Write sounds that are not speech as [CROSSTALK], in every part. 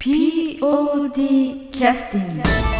POD キャスティング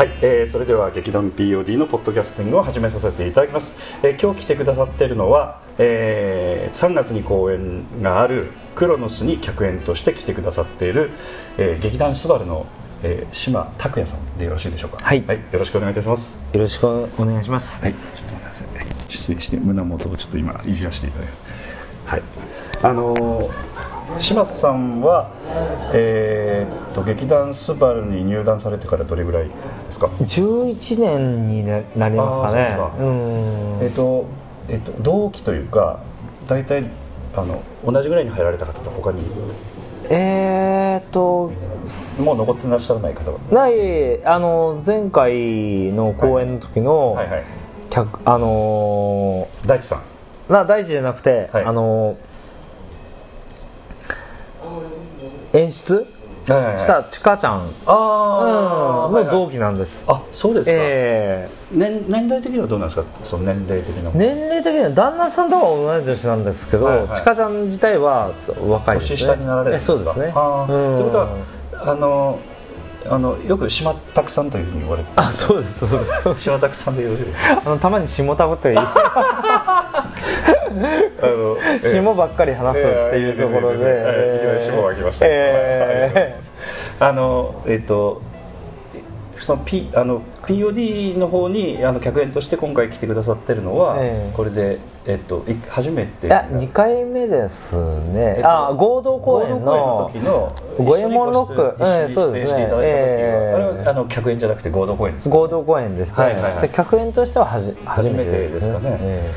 はい、えーそれでは劇団 POD のポッドキャスティングを始めさせていただきます、えー今日来てくださっているのは、えー3月に公演があるクロノスに客演として来てくださっている、えー劇団スバルの、えー島拓也さんでよろしいでしょうか？はいよろしくお願いいたしますよろしくお願いします。はい、ちょっと待ってくださいね。失礼して胸元をちょっと今いじらせていただきます。はい。あのー島津さんは、えーっと劇団スバルに入団されてからどれぐらいですか？11年にななりますかね。えーっとえーっと同期というか大体あの同じぐらいに入られた方と他にえーっともう残ってらっしゃらない方は？ないあの前回の公演の時のはいはい。客、あの大地さん。ーな大地じゃなくて、はいあのー演出？はいはいしたちかちゃん、あうん。の同期なんです。あそうですか、え年年代的にはどうなんですか？その年齢的な。ー年齢的には旦那さんとは同い年なんですけど、はいはい。ちかちゃん自体は若いですね。年下になられるんですか？えそうですね。あー。うことはあのあのよく島拓さんというふうに言われてあそうですそうです。島拓さんでよろしいですか？あのたまに下たぶって言う。あの下ばっかり話すっていうところで、ええいきなり下が来ました、えはいあのえっとその、P、あの POD の方にあの客演として今回来てくださってるのは、ええ。これで、えっと、い初めていや2回目ですね、えっとあ合同公演のの時の五右衛門ロック。一緒にええそうですね。ご出演していただいた時は、ええあれはあの客演じゃなくて合同公演ですか合同公演です。ね、はいはいはい。で客演としてははじ初めてですかね。え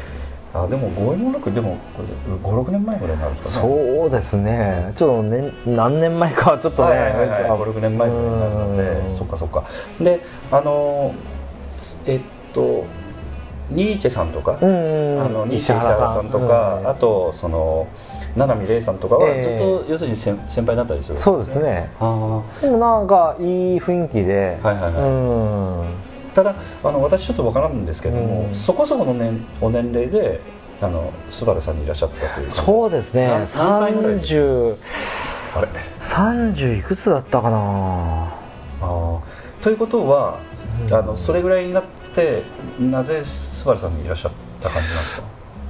あでも五右衛門ロックでも56年前ぐらいになるんでえすかね。そうですね。ちょっと、ね、何年前かはちょっとね、はいはいはい。はい、56年前ぐらいになるのうん。でそっかそっか。であのえっとニーチェさんとか、うんうんあのニーチェ石原さん。とか、うん。あとその七海玲さんとかはええ。ずっと、要するに先先輩だったりするそうですね。あでもなんかいい雰囲気で、はいはいはい。うん。あただあの私ちょっとわからんんですけども、うん。そこそこの年お年齢であのスバルさんにいらっしゃったというそうですね。何何歳ぐらいで30あれ？30いくつだったかな？あー。ということは、うん。あのそれぐらいになってなぜスバルさんにいらっしゃった感じなんですか？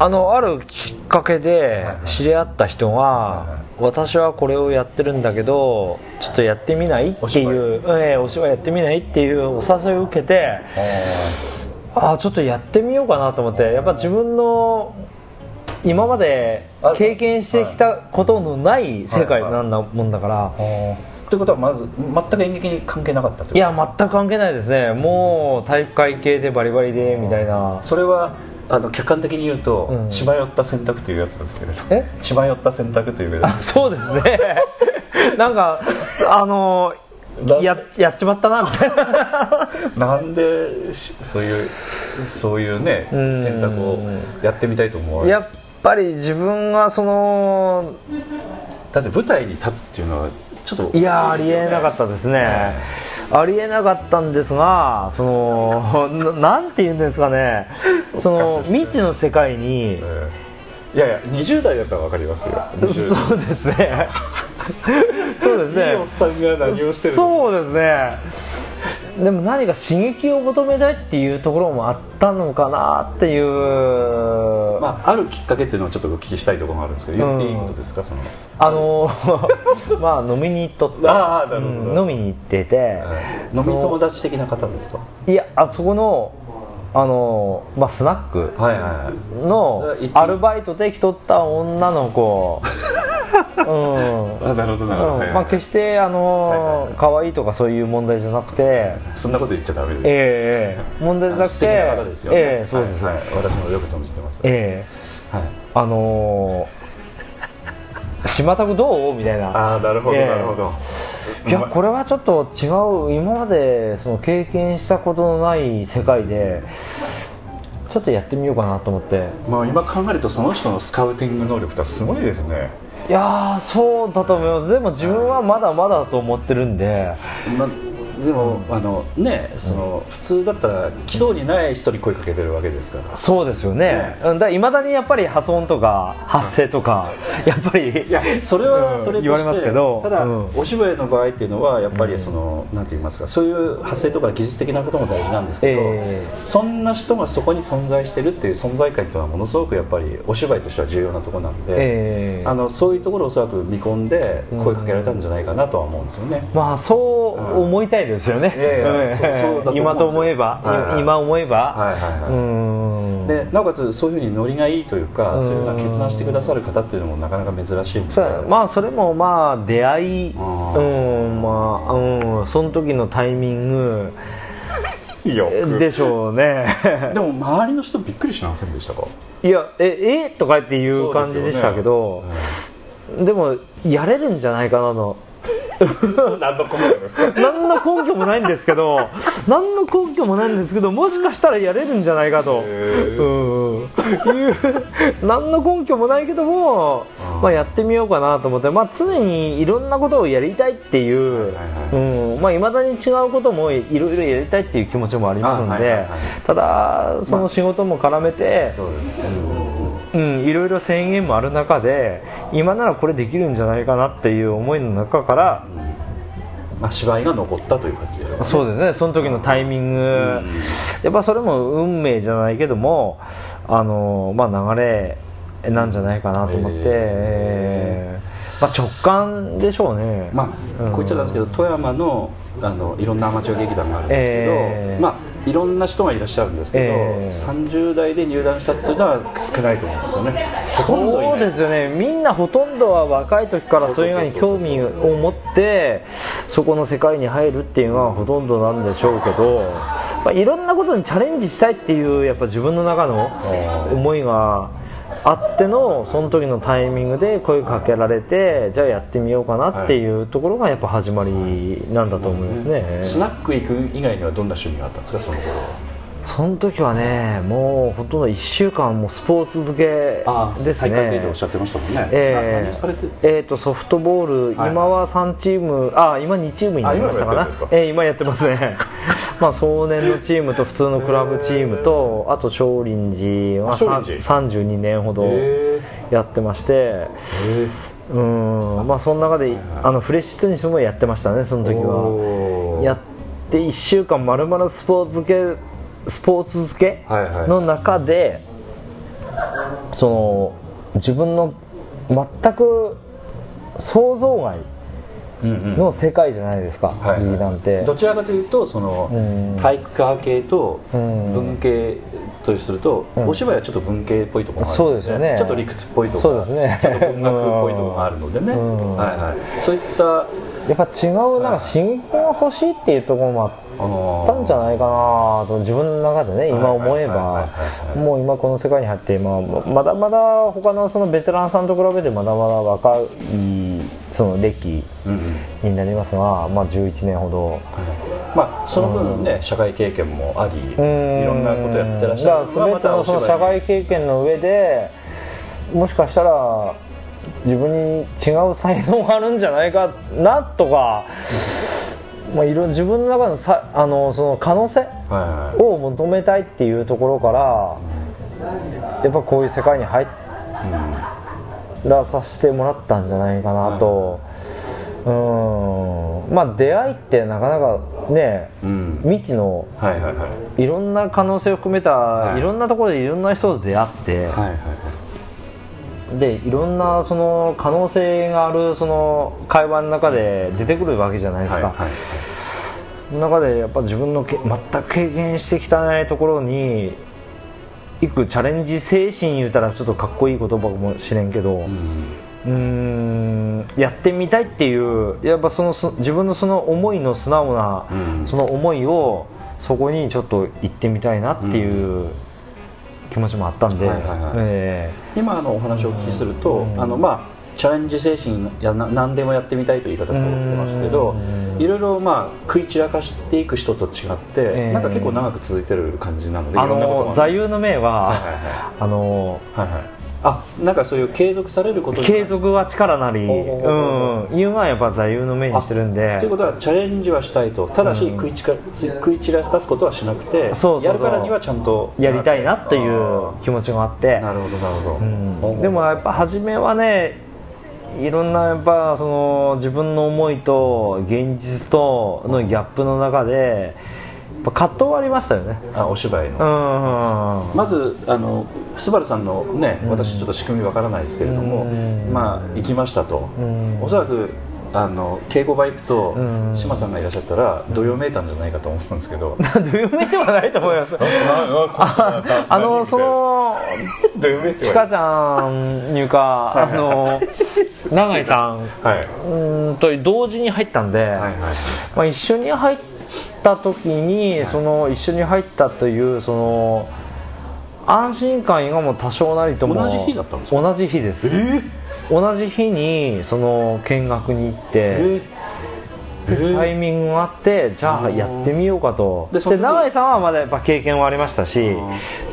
あのあるきっかけではい知り合った人が、私はこれをやってるんだけどちょっとやってみない？っていうお,、ええお芝居やってみない？っていうお誘いを受けてああちょっとやってみようかなと思ってやっぱ自分の今まで経験してきたことのない世界なんだもんだから、ということはまず全く演劇に関係なかったいや全く関係ないですね。もう体育会系でバリバリでみたいな。それはあの客観的に言うと、うん血迷った選択というやつですけれどえ血迷った選択というやあそうですね。[LAUGHS] なんかあのなややっちまったなみたいな。つ [LAUGHS] なんでしそういうそういうねうん。選択をやってみたいと思われる？やっぱり自分がそのだって舞台に立つっていうのはちょっといやありえなかったですねありえなかったんですがそのななんて言うんですかね。その未知の世界にええ。いやいや20代だったら分かりますよ。20代。そうですね。そうですね。いいおっさんが何をしてるのそうですねでも何か刺激を求めたいっていうところもあったのかなっていう、まあ、あるきっかけっていうのをちょっとお聞きしたいところがあるんですけど言っていいことですか、その。あの [LAUGHS] まあ飲みに行っとってああなるほどうん飲みに行ってて、飲み友達的な方ですか？いやあそこのあの、まあ、スナックのアルバイトで来とった女の子 [LAUGHS] うん。[LAUGHS] あなるほどなるほど、うん。まあ、決してあのー可愛いとかそういう問題じゃなくて、そんなこと言っちゃダメです、ええ問題じゃなくて素ですよね、ええそうです、はい。はい私もよく存じてます、ええ。はい、あのー、島田君どう？みたいな。ああなるほど、ええ。なるほど。いやこれはちょっと違う今までその経験したことのない世界でちょっとやってみようかなと思って。まあ、今考えるとその人のスカウティング能力ってすごいですね、いやそうだと思います。でも自分はまだまだだと思ってるんで。までも、あのねその普通だったら来そうにない人に声かけてるわけですから。そうですよね。いまだにやっぱり発音とか発声とかやっぱりいやそれはそれ言われますけどただ、うん。お芝居の場合っていうのはやっぱりその、なんて言いますかそういう発声とか技術的なことも大事なんですけど、えそんな人がそこに存在してるっていう存在感っていうのはものすごくやっぱりお芝居としては重要なところなんで、ええ。あのそういうところをおそらく見込んで声かけられたんじゃないかなとは思うんですよね。まあそう思いたいですよね、今と思えば、はいはい。今思えば、はいはいはいうん。でなおかつそういうふうにノリがいいというか、うん。そういうのが決断してくださる方っていうのもなかなか珍しいんでそうだまあそれもまあ出会い。あうん。まあうん。その時のタイミング。[LAUGHS] よでしょうね。[LAUGHS] でも周りの人びっくりしませんでしたか？いやええ？とかっていう感じでしたけどで,、もやれるんじゃないかなの [LAUGHS] 何のコメントですか？何の根拠もないんですけど何の根拠もないんですけどもしかしたらやれるんじゃないかと、うん、いう何の根拠もないけども、まあ、やってみようかなと思って、まあ、常にいろんなことをやりたいっていう、はいうん。まあ、未だに違うこともいろいろやりたいっていう気持ちもありますので、ただその仕事も絡めて、そうですねうん、いろいろ制限もある中で今ならこれできるんじゃないかなっていう思いの中から、まあ、芝居が残ったという感じでね。そうですね。その時のタイミング、やっぱそれも運命じゃないけどもあの、まあ、流れなんじゃないかなと思って、えー。まあ、直感でしょうね、まあ、うんこう言っちゃなんですけど富山のあのいろんなアマチュア劇団があるんですけど、えー。まあ、いろんな人がいらっしゃるんですけど、えー30代で入団したっていうのは少ないと思うんですよね。ほとんどいない。そうですよねみんなほとんどは若い時からそういうのに興味を持ってそこの世界に入るっていうのはほとんどなんでしょうけど、まあ、いろんなことにチャレンジしたいっていうやっぱ自分の中の思いがあってのその時のタイミングで声かけられてじゃあやってみようかなっていうところがやっぱ始まりなんだと思いますね、スナック行く以外にはどんな趣味があったんですかその頃は？その時はねもうほとんど1週間もうスポーツ漬けです大会でおっしゃってましたもんね、えなーえーとソフトボール、はい今は3チームあ今2チームになりましたかな。今やってますねまあ壮年のチームと普通のクラブチームとあと少林寺はあ少林さ32年ほどへやってましてうん。まあその中であのフレッシュテニスもやってましたねその時は。やって1週間まるまるスポーツ漬けスポーツ漬けの中でその自分の全く想像外の世界じゃないですか、はい劇団って。どちらかというとそのうん。体育科系とうん文系とすると、うん。お芝居はちょっと文系っぽいところがあるそうですよね。ちょっと理屈っぽいところそうですね。ちょっと文学っぽいところがあるのでね、うん。はいはい、そういったやっぱ違うなんか新鮮が欲しいっていうところもあっあのたんじゃないかなと自分の中でね今思えば。もう今この世界に入って、まあ、まだまだ他のそのベテランさんと比べてまだまだ若いその歴うんうん。になりますが、まあ、11年ほど。まあその分ね、社会経験もありいうん。ろんなことやってらっしゃる。だから全てのその社会経験の上でもしかしたら自分に違う才能があるんじゃないかなとか、まあ、いろ自分の中のさあのその可能性はいはい。を求めたいっていうところからやっぱこういう世界に入らさせてもらったんじゃないかなと。うん。まあ出会いってなかなかねうん。未知のはいはいはい。いろんな可能性を含めた、い。い、ろんなところでいろんな人と出会って、はいはいはい。でいろんなその可能性があるその会話の中で出てくるわけじゃないですか、はいはいその中でやっぱ自分のけ全く経験してきたないところに行くチャレンジ精神言うたらちょっとかっこいい言葉かもしれんけど、うん。うーんやってみたいっていうやっぱそのす自分のその思いの素直な、うん。その思いをそこにちょっと行ってみたいなっていう気持ちもあったんで、はいはいはい。え。今あのお話をお聞きすると、うん。あのまあチャレンジ精神やな何でもやってみたいという言い方されてましたけどうん。いろいろまあ食い散らかしていく人と違って、ええ。なんか結構長く続いてる感じなのでえあの座右の銘は、はいはいはい。あのはいはい。あなんかそういう継続されることに継続は力なり、ほうん、いうのはやっぱ座右の銘にしてるんで。ということはチャレンジはしたいとただしうん。食いちかつ食い散らかすことはしなくてやるからにはちゃんとやりたいなっていう気持ちがあって。なるほどなるほど、うん。でもやっぱ初めはねいろんなやっぱその自分の思いと現実とのギャップの中で葛藤はありましたよね。あお芝居の、うんまずあのスバルさんのね私ちょっと仕組みわからないですけれども、うん。まあ行きましたと、うん。おそらくあの稽古場行くとうん。志麻さんがいらっしゃったらどよめいたんじゃないかと思うんですけど、[LAUGHS] どういう目ではないと思います。あ [LAUGHS] あのそのちかちゃんいうかあの [LAUGHS] 永井さん。はい。はうんと同時に入ったんで、いはいまあ、一緒に入った時にその一緒に入ったというその安心感がもう多少なりとも。同じ日だったんですか？同じ日です。え同じ日にその見学に行ってええタイミングがあってじゃあやってみようかと。で永井さんはまだやっぱ経験はありましたし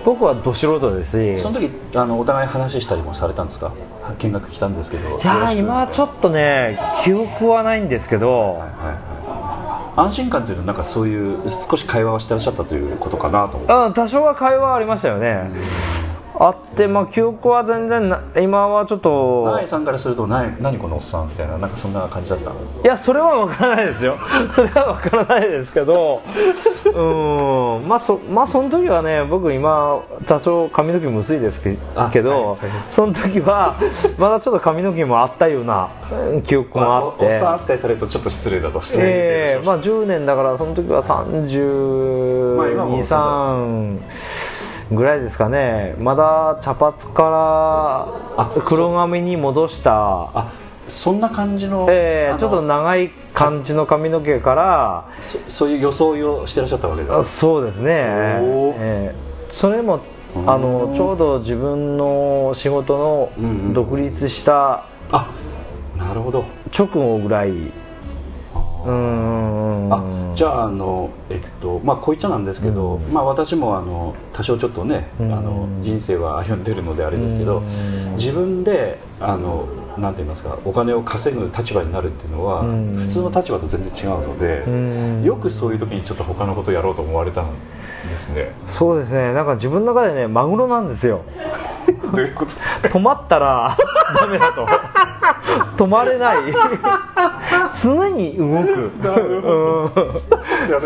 僕はど素人ですし。その時あのお互い話したりもされたんですか？見学来たんですけど。いやー今はちょっっとね記憶はないんですけど、はいはい安心感というのはなんかそういう少し会話をしてらっしゃったということかなと思ってうん、多少は会話はありましたよね、あって、まあ、記憶は全然な今はちょっと。永井さんからすると何何このおっさんみたいななんかそんな感じだった？いやそれは分からないですよ。[LAUGHS] それは分からないですけど。うん。まあそまあその時はね僕今多少髪の毛も薄いですけど、はいはいその時はまだちょっと髪の毛もあったようなうん記憶もあって。おおっさん扱いされるとちょっと失礼だとして、ええまあ10年だからその時はまあ今もそう323ぐらいですかね。まだ茶髪あから黒髪に戻した。あそんな感じの,、ええちょっと長い感じの髪の毛からそそういう装いをしてらっしゃったわけですか？あそうですね、ええ。それもあのちょうど自分の仕事うんうんの独立したあなるほど。直後ぐらいうんあじゃああの、えっとまあ、こういっちゃなんですけど、まあ、私もあの多少ちょっとね、うんあの人生は歩んでるのであれですけど、うん自分であのなんて言いますかお金を稼ぐ立場になるっていうのは、うん普通の立場と全然違うので、うんよくそういう時にちょっと他のことをやろうと思われたんですね。そうですね。なんか自分の中でねマグロなんですよ。[LAUGHS] どういうこと止まったら [LAUGHS] ダメだと [LAUGHS] 止まれない。[LAUGHS] 常に動く。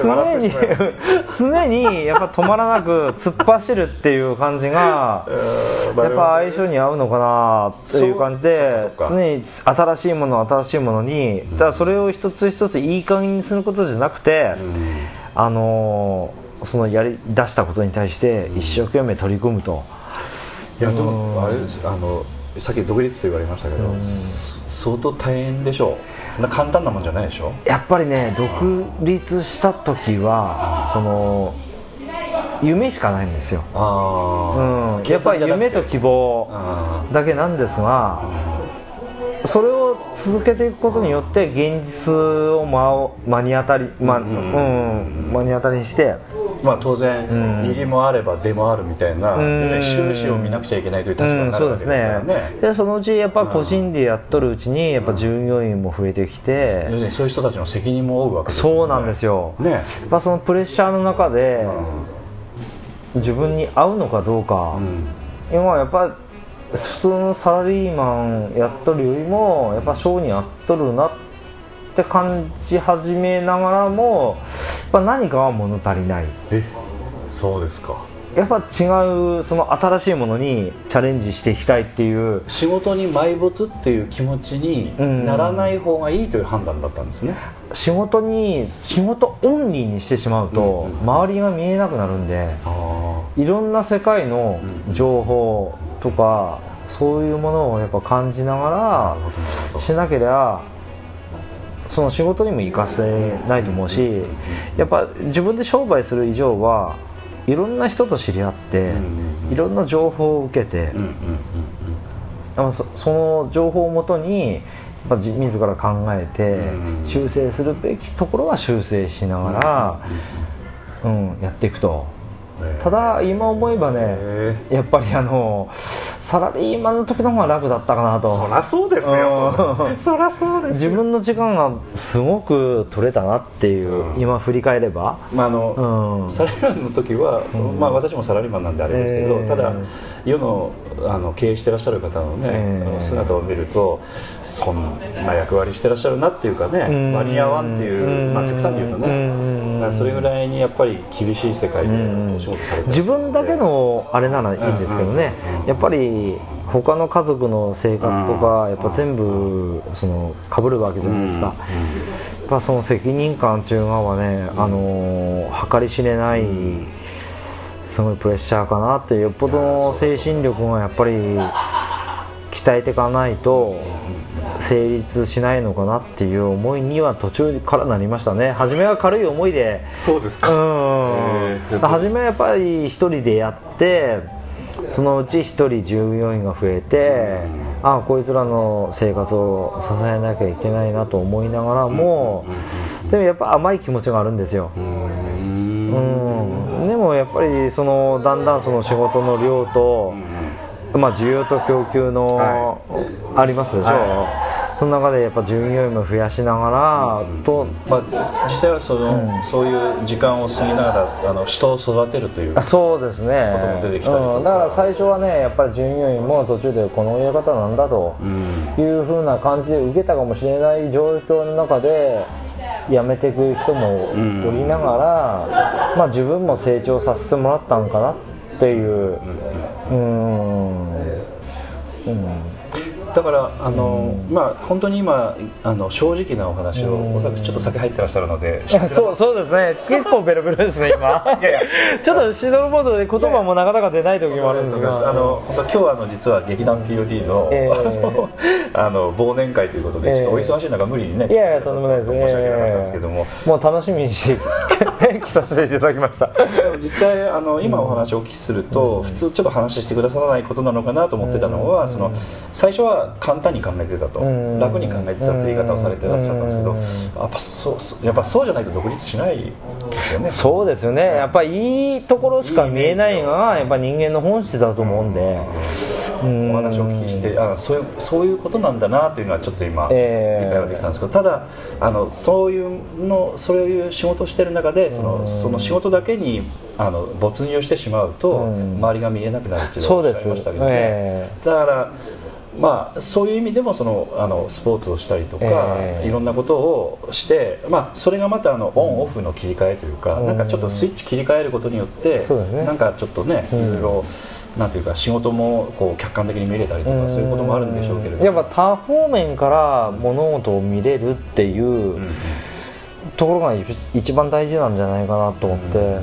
常に [LAUGHS] 常にやっぱ止まらなく突っ走るっていう感じがやっぱ相性に合うのかなっていう感じで常に新しいもの新しいものにだからそれを一つ一ついい加減にすることじゃなくて、うん。あのーそのやり出したことに対して一生懸命取り組むと、いやでうん。もあれです。あのさっき独立と言われましたけど、うん。す相当大変でしょう。な簡単なもんじゃないでしょ？やっぱりね独立した時はその夢しかないんですよ、あうん、やっぱり夢と希望あだけなんですがそれを続けていくことによって現実を真目に当たり、まあうんうん、目に当たりにして。まあ当然、うん入りもあれば出もあるみたいな、うん。を見なくちゃいけないという立場になるわけですからね,、でそのうちやっぱ個人でやっとるうちにやっぱ従業員も増えてきて、要するにそういう人たちの責任も負うわけですよね。そうなんですよ、ね。やっぱそのプレッシャーの中で自分に合うのかどうか、うん。今やっぱ普通のサラリーマンやっとるよりもやっぱ性に合っとるなって感じ始めながらもやっぱ何かは物足りない。えそうですか。やっぱ違うその新しいものにチャレンジしていきたいっていう。仕事に埋没っていう気持ちにうん。ならない方がいいという判断だったんですね、仕事に仕事オンリーにしてしまうとうんうん周りが見えなくなるんであいろんな世界の情報とかそういうものをやっぱ感じながらしなければその仕事にも生かせないと思うしやっぱ自分で商売する以上はいろんな人と知り合っていろんな情報を受けてそその情報をもとに自自ら考えてうん修正するべきところは修正しながら、うん、やっていくと。うんただ今思えばねへやっぱりあのサラリーマンの時の方が楽だったかなと。そりゃそうですようん。そりゃそうです自よ分の時間がすごく取れたなっていう、うん。今振り返れば、まああのうん、サラリーマンの時は、ん。まあ、私もサラリーマンなんであれですけど、えー。ただ世のあの経営してらっしゃる方のね、姿を見るとそんな役割してらっしゃるなっていうかね、うん。割に合わんっていう、まあ、極端に言うとね、それぐらいにやっぱり厳しい世界でお仕事されてる自分だけのあれならいいんですけどね。うんやっぱり他の家族の生活とかやっぱ全部その被るわけじゃないですか、やっぱその責任感っていうのはね、あのー計り知れないすごいプレッシャーかなってよっぽどの精神力がやっぱり鍛えていかないと成立しないのかなっていう思いには途中からなりましたね。初めは軽い思いで。そうですか、うん。えー初めはやっぱり一人でやってそのうち一人従業員が増えて、あこいつらの生活を支えなきゃいけないなと思いながらも、でもやっぱ甘い気持ちがあるんですよ、うんでもやっぱりそのだんだんその仕事の量と、まあ、需要と供給の、はありますでしょ、その中でやっぱ従業員も増やしながら、とまあ、実際はその、そういう時間を過ぎながらあの人を育てるというあそうですね。ことも出てきたりうん、だから最初はねやっぱり従業員も途中でこのやり方なんだとうん。いうふうな感じで受けたかもしれない状況の中で辞めていく人もおりながら、まあ、自分も成長させてもらったんかなっていう。うん。うん。だからあの、まあ本当に今あの正直なお話を、おそらくちょっと酒入ってらっしゃるのでいやそうそうですね。結構ベロベロですね今。[LAUGHS] ちょっとシードルボードで言葉もなかなか出ない時もあるんですが。あの本当今日はあの実は劇団 POD の,、ええ。[LAUGHS] あのあの忘年会ということで、ええちょっとお忙しい中無理にねいやいやとんでもないです。申し訳なかったんですけども、もう楽しみにして来させていただきました。実際あの今お話をお聞きすると、普通ちょっと話してくださらないことなのかなと思ってたのは、その最初は簡単に考えてたと、うん。楽に考えてたという言い方をされてらっしゃったんですけど、うん。やっぱそうやっぱそうじゃないと独立しないですよね。そうですよね。やっぱりいいところしか見えないのがやっぱ人間の本質だと思うんで。うんお話をお聞きしてあそういうそういうことなんだなというのはちょっと今、ええ。理解はできたんですけどただあのそういうのそういう仕事をしてる中でその,、うん。その仕事だけにあの没入してしまうと、うん。周りが見えなくなるっていうのをおっしゃいましたけどね、えだからまあ、そういう意味でもそのあのスポーツをしたりとか、ええ。いろんなことをして、まあ、それがまたあのオンオフの切り替えというか、うんなんかちょっとスイッチ切り替えることによって、なんかちょっとね、うん。いろいろなんていうか仕事もこう客観的に見れたりとか、そういうこともあるんでしょうけれどやっぱ多方面から物事を見れるっていううんところが一一番大事なんじゃないかなと思って。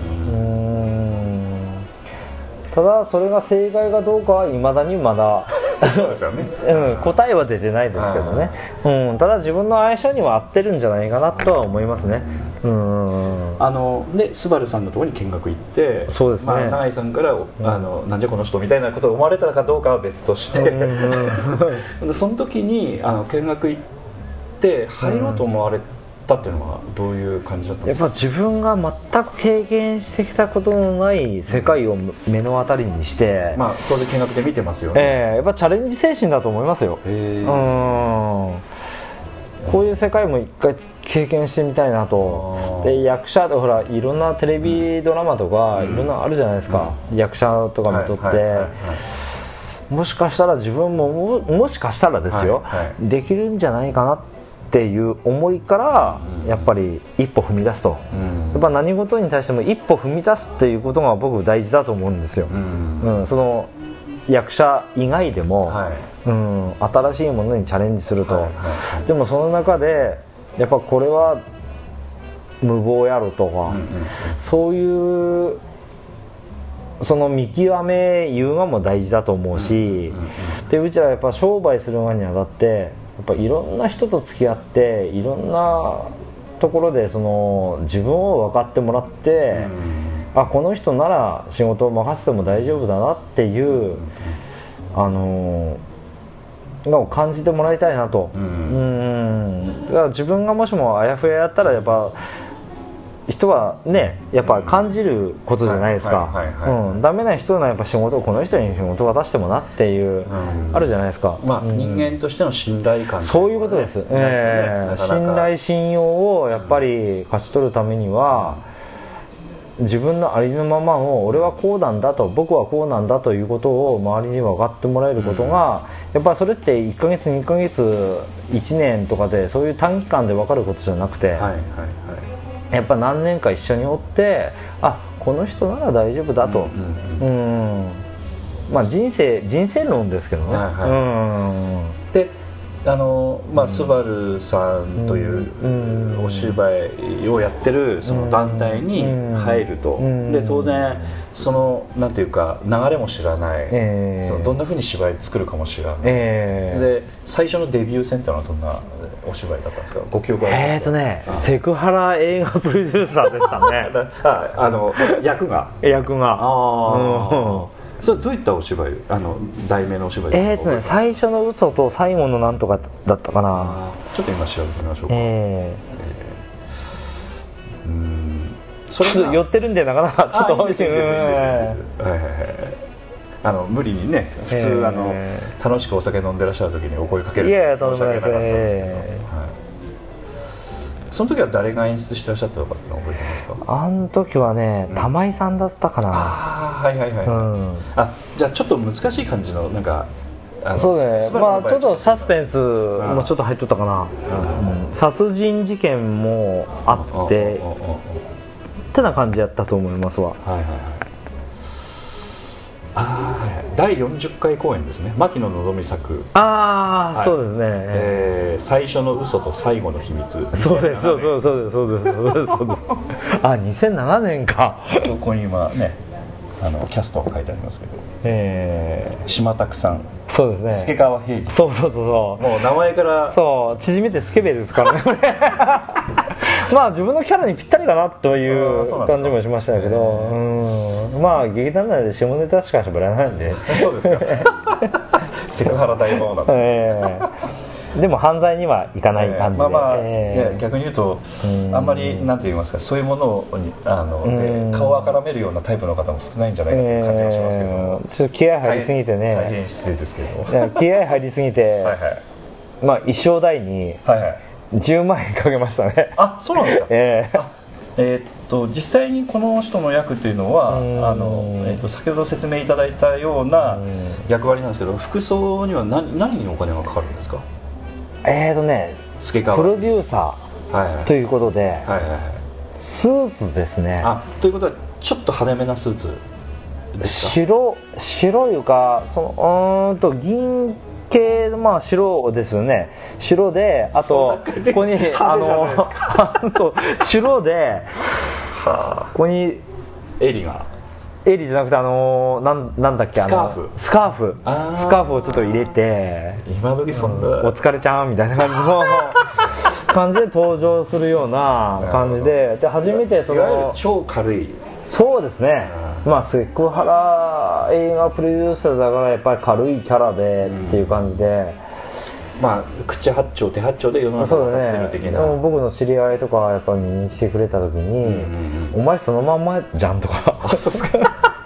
ただそれが正解かどうかはいまだにまだそうですよね。[LAUGHS] うん、答えは出てないですけどね、うん、ただ自分の相性には合ってるんじゃないかなとは思いますね。うんあのでスバルさんのところに見学行ってそうですね。まあ、永井さんから、あのなんじゃこの人みたいなことを思われたかどうかは別として、[LAUGHS] その時にあの見学行って入ろうと思われたっていうのはどういう感じだったんですか、やっぱ自分が全く経験してきたことのない世界を目の当たりにして、まあ、当然見学で見てますよね、ええやっぱチャレンジ精神だと思いますよ。うんこういう世界も一回経験してみたいなと。で役者でほらいろんなテレビドラマとか、うん。いろんなあるじゃないですか、役者とか見とって、もしかしたら自分もももしかしたらですよ、はいはい。できるんじゃないかなっていう思いから、うん。やっぱり一歩踏み出すと、うん。やっぱ何事に対しても一歩踏み出すっていうことが僕大事だと思うんですよ、うん。うんその役者以外でも、はいうん、新しいものにチャレンジすると、はいはいはい。でもその中でやっぱこれは無謀やろとか、うんうんそういうその見極めいうのも大事だと思うし、でうちらやっぱ商売するのにあたってやっぱいろんな人と付き合っていろんなところでその自分を分かってもらって、あこの人なら仕事を任せても大丈夫だなっていう、あののを感じてもらいたいなと、うん。うん。だから自分がもしもあやふややったらやっぱ人はねやっぱ感じることじゃないですか。ダメな人のやっぱ仕事をこの人に仕事を渡してもなっていう、ん。あるじゃないですか、まあ、うん。人間としての信頼感そういうことです、ええ。なかなか。信頼信用をやっぱり勝ち取るためには、自分のありのままを俺はこうなんだと僕はこうなんだということを周りに分かってもらえることが、やっぱりそれって1ヶ月2ヶ月1年とかでそういう短期間で分かることじゃなくて、はいはいはい。やっぱ何年か一緒におってあこの人なら大丈夫だと、うん。うん。まあ人生人生論ですけどね、はいはい。うん。であのまあ、スバルさんといううん。お芝居をやってるその団体に入ると、うん。で当然そのなんていうか流れも知らない、ええ。そのどんなふうに芝居作るかも知らない、ええ。で最初のデビュー戦っていうのはどんなお芝居だったんですか？ご記憶ありますか？えーとねセクハラ映画プロデューサーでしたね。[LAUGHS] ああの役が。役が。あそれどういったお芝居あの題名のお芝居えーとね最初の嘘と最後のなんとかだったかな。ちょっと今調べてみましょうか、えうんー、ちょっと寄ってるんでなかなかちょっとあいいですいはいはいはい。あの無理にね普通、えー。あの楽しくお酒飲んでらっしゃる時にお声かけるいやいやとんでもないです申し訳なかったんですけど、えはい、その時は誰が演出してらっしゃったのかっていうのは覚えてますか？あの時はね玉井さんだったかなはいはいはい、うん。あじゃあちょっと難しい感じのなんかそうね。まあちょっとサスペンスもちょっと入っとったかな、うん。うん殺人事件もあってってな感じやったと思いますわ。はいはいはい。あ第40回公演ですね。牧野のぞみ作、ああ、はい。そうですね、えー最初の嘘と最後の秘密。そうです。そうですそうです。そうです。そうです。あ2007年か。[LAUGHS] ここに今ねあのキャストが書いてありますけど。え島拓さん。ー、そうです助ね川平次。そうそうそうそう。もう名前から。そう縮めてスケベですからね。[LAUGHS] まあ自分のキャラにぴったりかなという感じもしましたけど。うん。まあ劇団内で下ネタしか喋らないんで。そうですか。[LAUGHS] セクハラ大魔王なんですね。ええでも犯罪にはいかない感じで、まあまあ、ええ。いや逆に言うとうん。あんまりなんて言いますかそういうものにあの顔をあからめるようなタイプの方も少ないんじゃないかという感じがしますけど。も、ええ。ちょっと気合入りすぎて大ね変失礼ですけど。気合入りすぎて、[LAUGHS] はいはい。まあ衣装代にはいはい。10万円かけましたね。あそうなんですか？[LAUGHS] ええ。えーっと実際にこの人の役というのはうん。あの、えーっと先ほど説明いただいたようなうん。役割なんですけど服装には何何にお金がかかるんですか？えーとねプロデューサーということで、はいはいはいスーツですね。あということはちょっと派手めなスーツですか？白白いうかそのうーんと銀系まあ白ですよね。白であとここにあの [LAUGHS] そう白で [LAUGHS] はここにあエリがエリじゃなくてあのなんなんだっけあのスカーフ。スカーフ。スカーフをちょっと入れて。今時そんな、お疲れちゃんみたいな感じの。[LAUGHS] 感じで登場するような感じで。で初めてそいわゆるの超軽い。そうですね。まあセクハラ映画プロデューサーだからやっぱり軽いキャラでっていう感じで、まあ口八丁手八丁で世の中そうを渡ってる的な、でも僕の知り合いとかやっぱり見に来てくれた時に、うんうん。お前そのまんまじゃんとかあそうですか？[LAUGHS]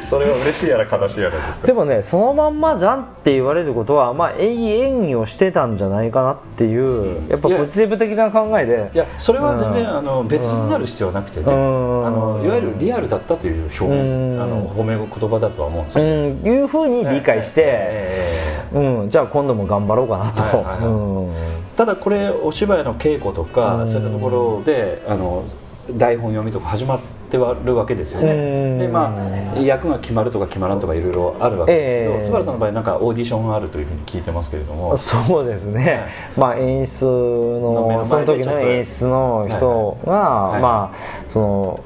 それは嬉しいやら悲しいやらですか？でもねそのまんまじゃんって言われることはまあいい演技をしてたんじゃないかなっていう、やっぱポジティブ的な考えで。いやそれは全然、うん。あの別になる必要はなくて。ね、うん。あのいわゆるリアルだったという表現、うん。あの褒め言葉だとは思うんですうよ、ん。いうふうに理解して、えうん、じゃあ今度も頑張ろうかなと、はいはいはい。ただこれお芝居の稽古とか、うん。そういったところであの台本読みとか始まってはるわけですよね、うん。でまあ役が決まるとか決まらんとかいろいろあるわけですけど、ええ。スバルさんの場合なんかオーディションがあるというふうに聞いてますけれども。[LAUGHS] そうですね、まあ演出のその時の演出の人が、まあその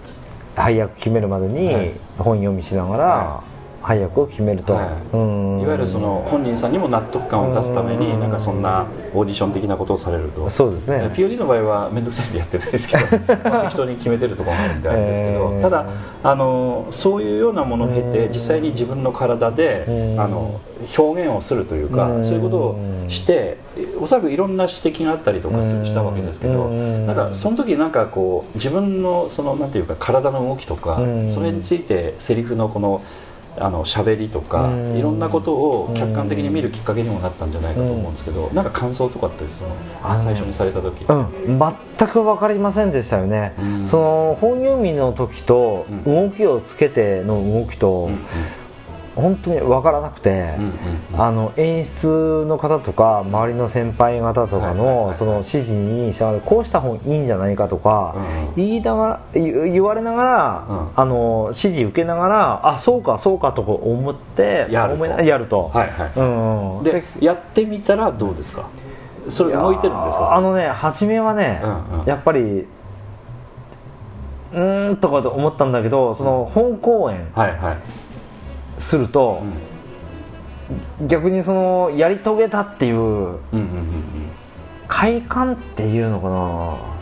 配役決めるまでに、はい。本読みしながら、は配役を決めると、はい。うん。いわゆるその本人さんにも納得感を出すためうん。になんかそんなオーディション的なことをされると。そうですね。POD の場合は面倒くさいんでやってないですけど [LAUGHS] まあ適当に決めてるところもあるんであれですけど、えー。ただあのそういうようなものを経てうん実際に自分の体でうん。あの表現をするというかうん。そういうことをしておそらくいろんな指摘があったりとかしたわけですけどうん。なんかその時なんかこう自分のそのなんていうか体の動きとかうん。それについてセリフのこのあの喋りとかうん。いろんなことを客観的に見るきっかけにもなったんじゃないかと思うんですけどなんか感想とかってその最初にされた時。うん、全く分かりませんでしたよね、うん。その本読みの時とうん。動きをつけての動きとうん本当に分からなくて、あの演出の方とか周りの先輩方とかのその指示に従ってこうした方がいいんじゃないかとかうん言いながら言言われながらうん。あの指示受けながらあそうかそうかとか思ってやると。やると。はいはいうんうん。でやってみたらどうですか？それ動いてるんですか？あのね初めはね、やっぱりうーんとかと思ったんだけどその本公演はいはいするとう、ん逆にそのやり遂げたっていううんうんうん快感っていうのかな。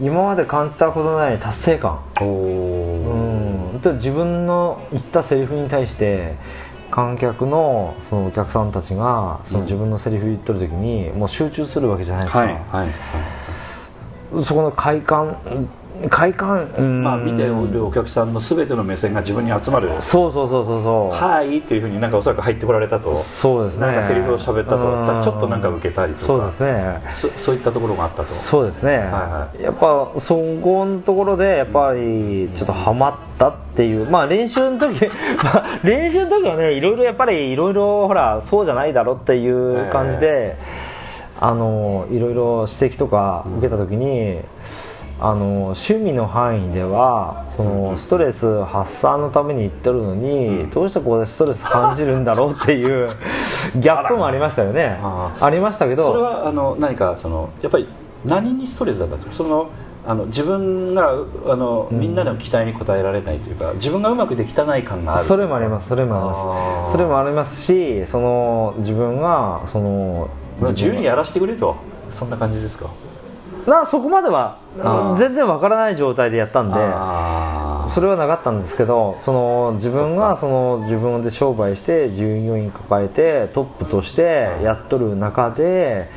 今まで感じたことない達成感。うんおうーん。と自分の言ったセリフに対して観客のそのお客さんたちがその自分のセリフ言ってる時にもう集中するわけじゃないですか、はいはい。そこの快感快感うん。まあ見てるお客さんの全ての目線が自分に集まる。そうそうそうそうそう。はいっていうふうになんかおそらく入ってこられたと。そうですね。なんかセリフを喋ったと。ちょっとなんか受けたりとか。そうですね。そそういったところがあったと。そうですね、はやっぱそこのところでやっぱりちょっとハマったっていう。まあ練習の時 [LAUGHS] まあ練習の時はねいろいろやっぱりいろいろほらそうじゃないだろっていう感じで、あのいろいろ指摘とか受けた時に、あの趣味の範囲ではそのストレス発散のために行ってるのに、どうしてここでストレス感じるんだろうっていう [LAUGHS] ギャップもありましたよね。あありましたけど。それはあの何かそのやっぱり何にストレスだったんですか。そのあの自分があのみんなの期待に応えられないというか自分がうまくできたない感がある。それもありますそれもありあまー。すそれもありますしその自分がその自由にやらせてくれと。そんな感じですかなそこまでは全然わからない状態でやったんでそれはなかったんですけどその自分がその自分で商売して従業員抱えてトップとしてやっとる中で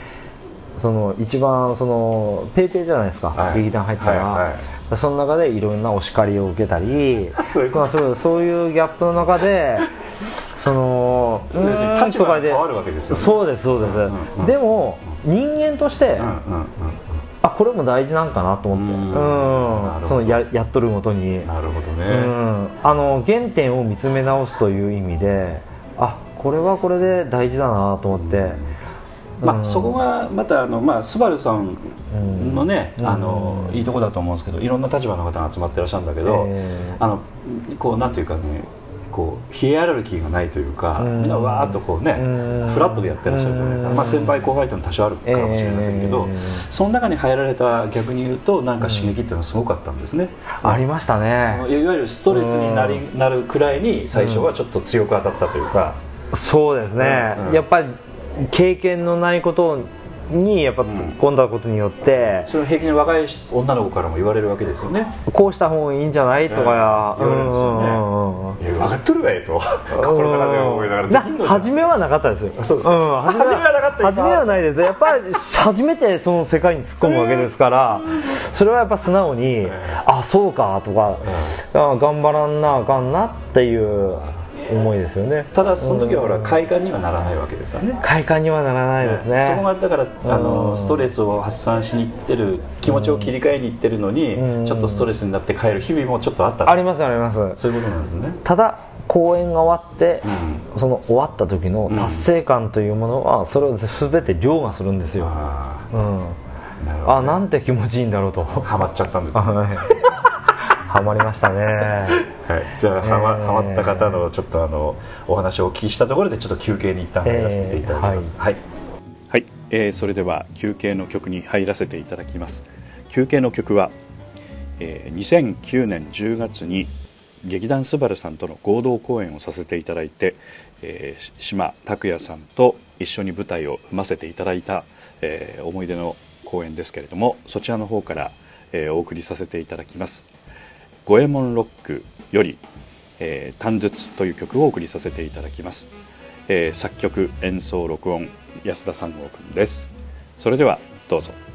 その一番そのペイペイじゃないですか、はい。劇団入ったら、はいはい。その中でいろんなお叱りを受けたりそういうまあそういうギャップの中で [LAUGHS] その立場が変わるわけですよね。そうですそうです、うんうん。でも人間として、うんうんうん。あこれも大事なんかなと思って。うん。そのややっとるごとに、なるほどうね、ん、あの原点を見つめ直すという意味であこれはこれで大事だなと思って、まあ、うん。そこがまたあの、まあ、スバルさんのね、うん。あのいいとこだと思うんですけどいろんな立場の方が集まってらっしゃるんだけど、えーあのこうなんていうかねこうヒエラルキーがないというか、うん。みんなわーっとこうね、うん。フラットでやってらっしゃるじゃないか、うん。まあ、先輩後輩というのは多少あるかもしれませんけど、えーその中に入られた逆に言うとなんか刺激っていうのはすごかったんですね、ありましたね。いわゆるストレスになり、なるくらいに最初はちょっと強く当たったというか、そうですね、やっぱり経験のないことにやっぱ突っ込んだことによって、それを平気に若い女の子からも言われるわけですよね。こうした方がいいんじゃないとか、うん言われるんですよね。分かっとるわよと。心の中で思いながら。初めはなかったですよ。あそうですか。ん、初めはなかった今初めはないですやっぱり初めてその世界に突っ込むわけですからそれはやっぱ素直にあそうかとかあ頑張らんなあかんなっていう思いですよね。ただその時はほらうん。快感にはならないわけですよね。快感にはならないですね。そこがだからあうん。のストレスを発散しに行ってる気持ちを切り替えに行ってるのにうん。ちょっとストレスになって帰る日々もちょっとあったありますあります。そういうことなんですね。ただ公演が終わって、うその終わった時の達成感というものはそれを全て凌駕するんですよ、あうん、あなるほどあなんて気持ちいいんだろうと。ハマっちゃったんです [LAUGHS] ハマりましたね。はい、じゃあ、はまえー。はまった方のちょっとあのお話をお聞きしたところでちょっと休憩に一旦入らせていただきます、えー。はい、はい。えーそれでは休憩の曲に入らせていただきます。休憩の曲は、えー2009年10月に劇団スバルさんとの合同公演をさせていただいて、えー、島拓也さんと一緒に舞台を踏ませていただいた、えー、思い出の公演ですけれどもそちらの方から、えー、お送りさせていただきます「五右衛門ロック」より「えー、短術」という曲をお送りさせていただきます、えー、作曲演奏録音安田三郷君です。それではどうぞ。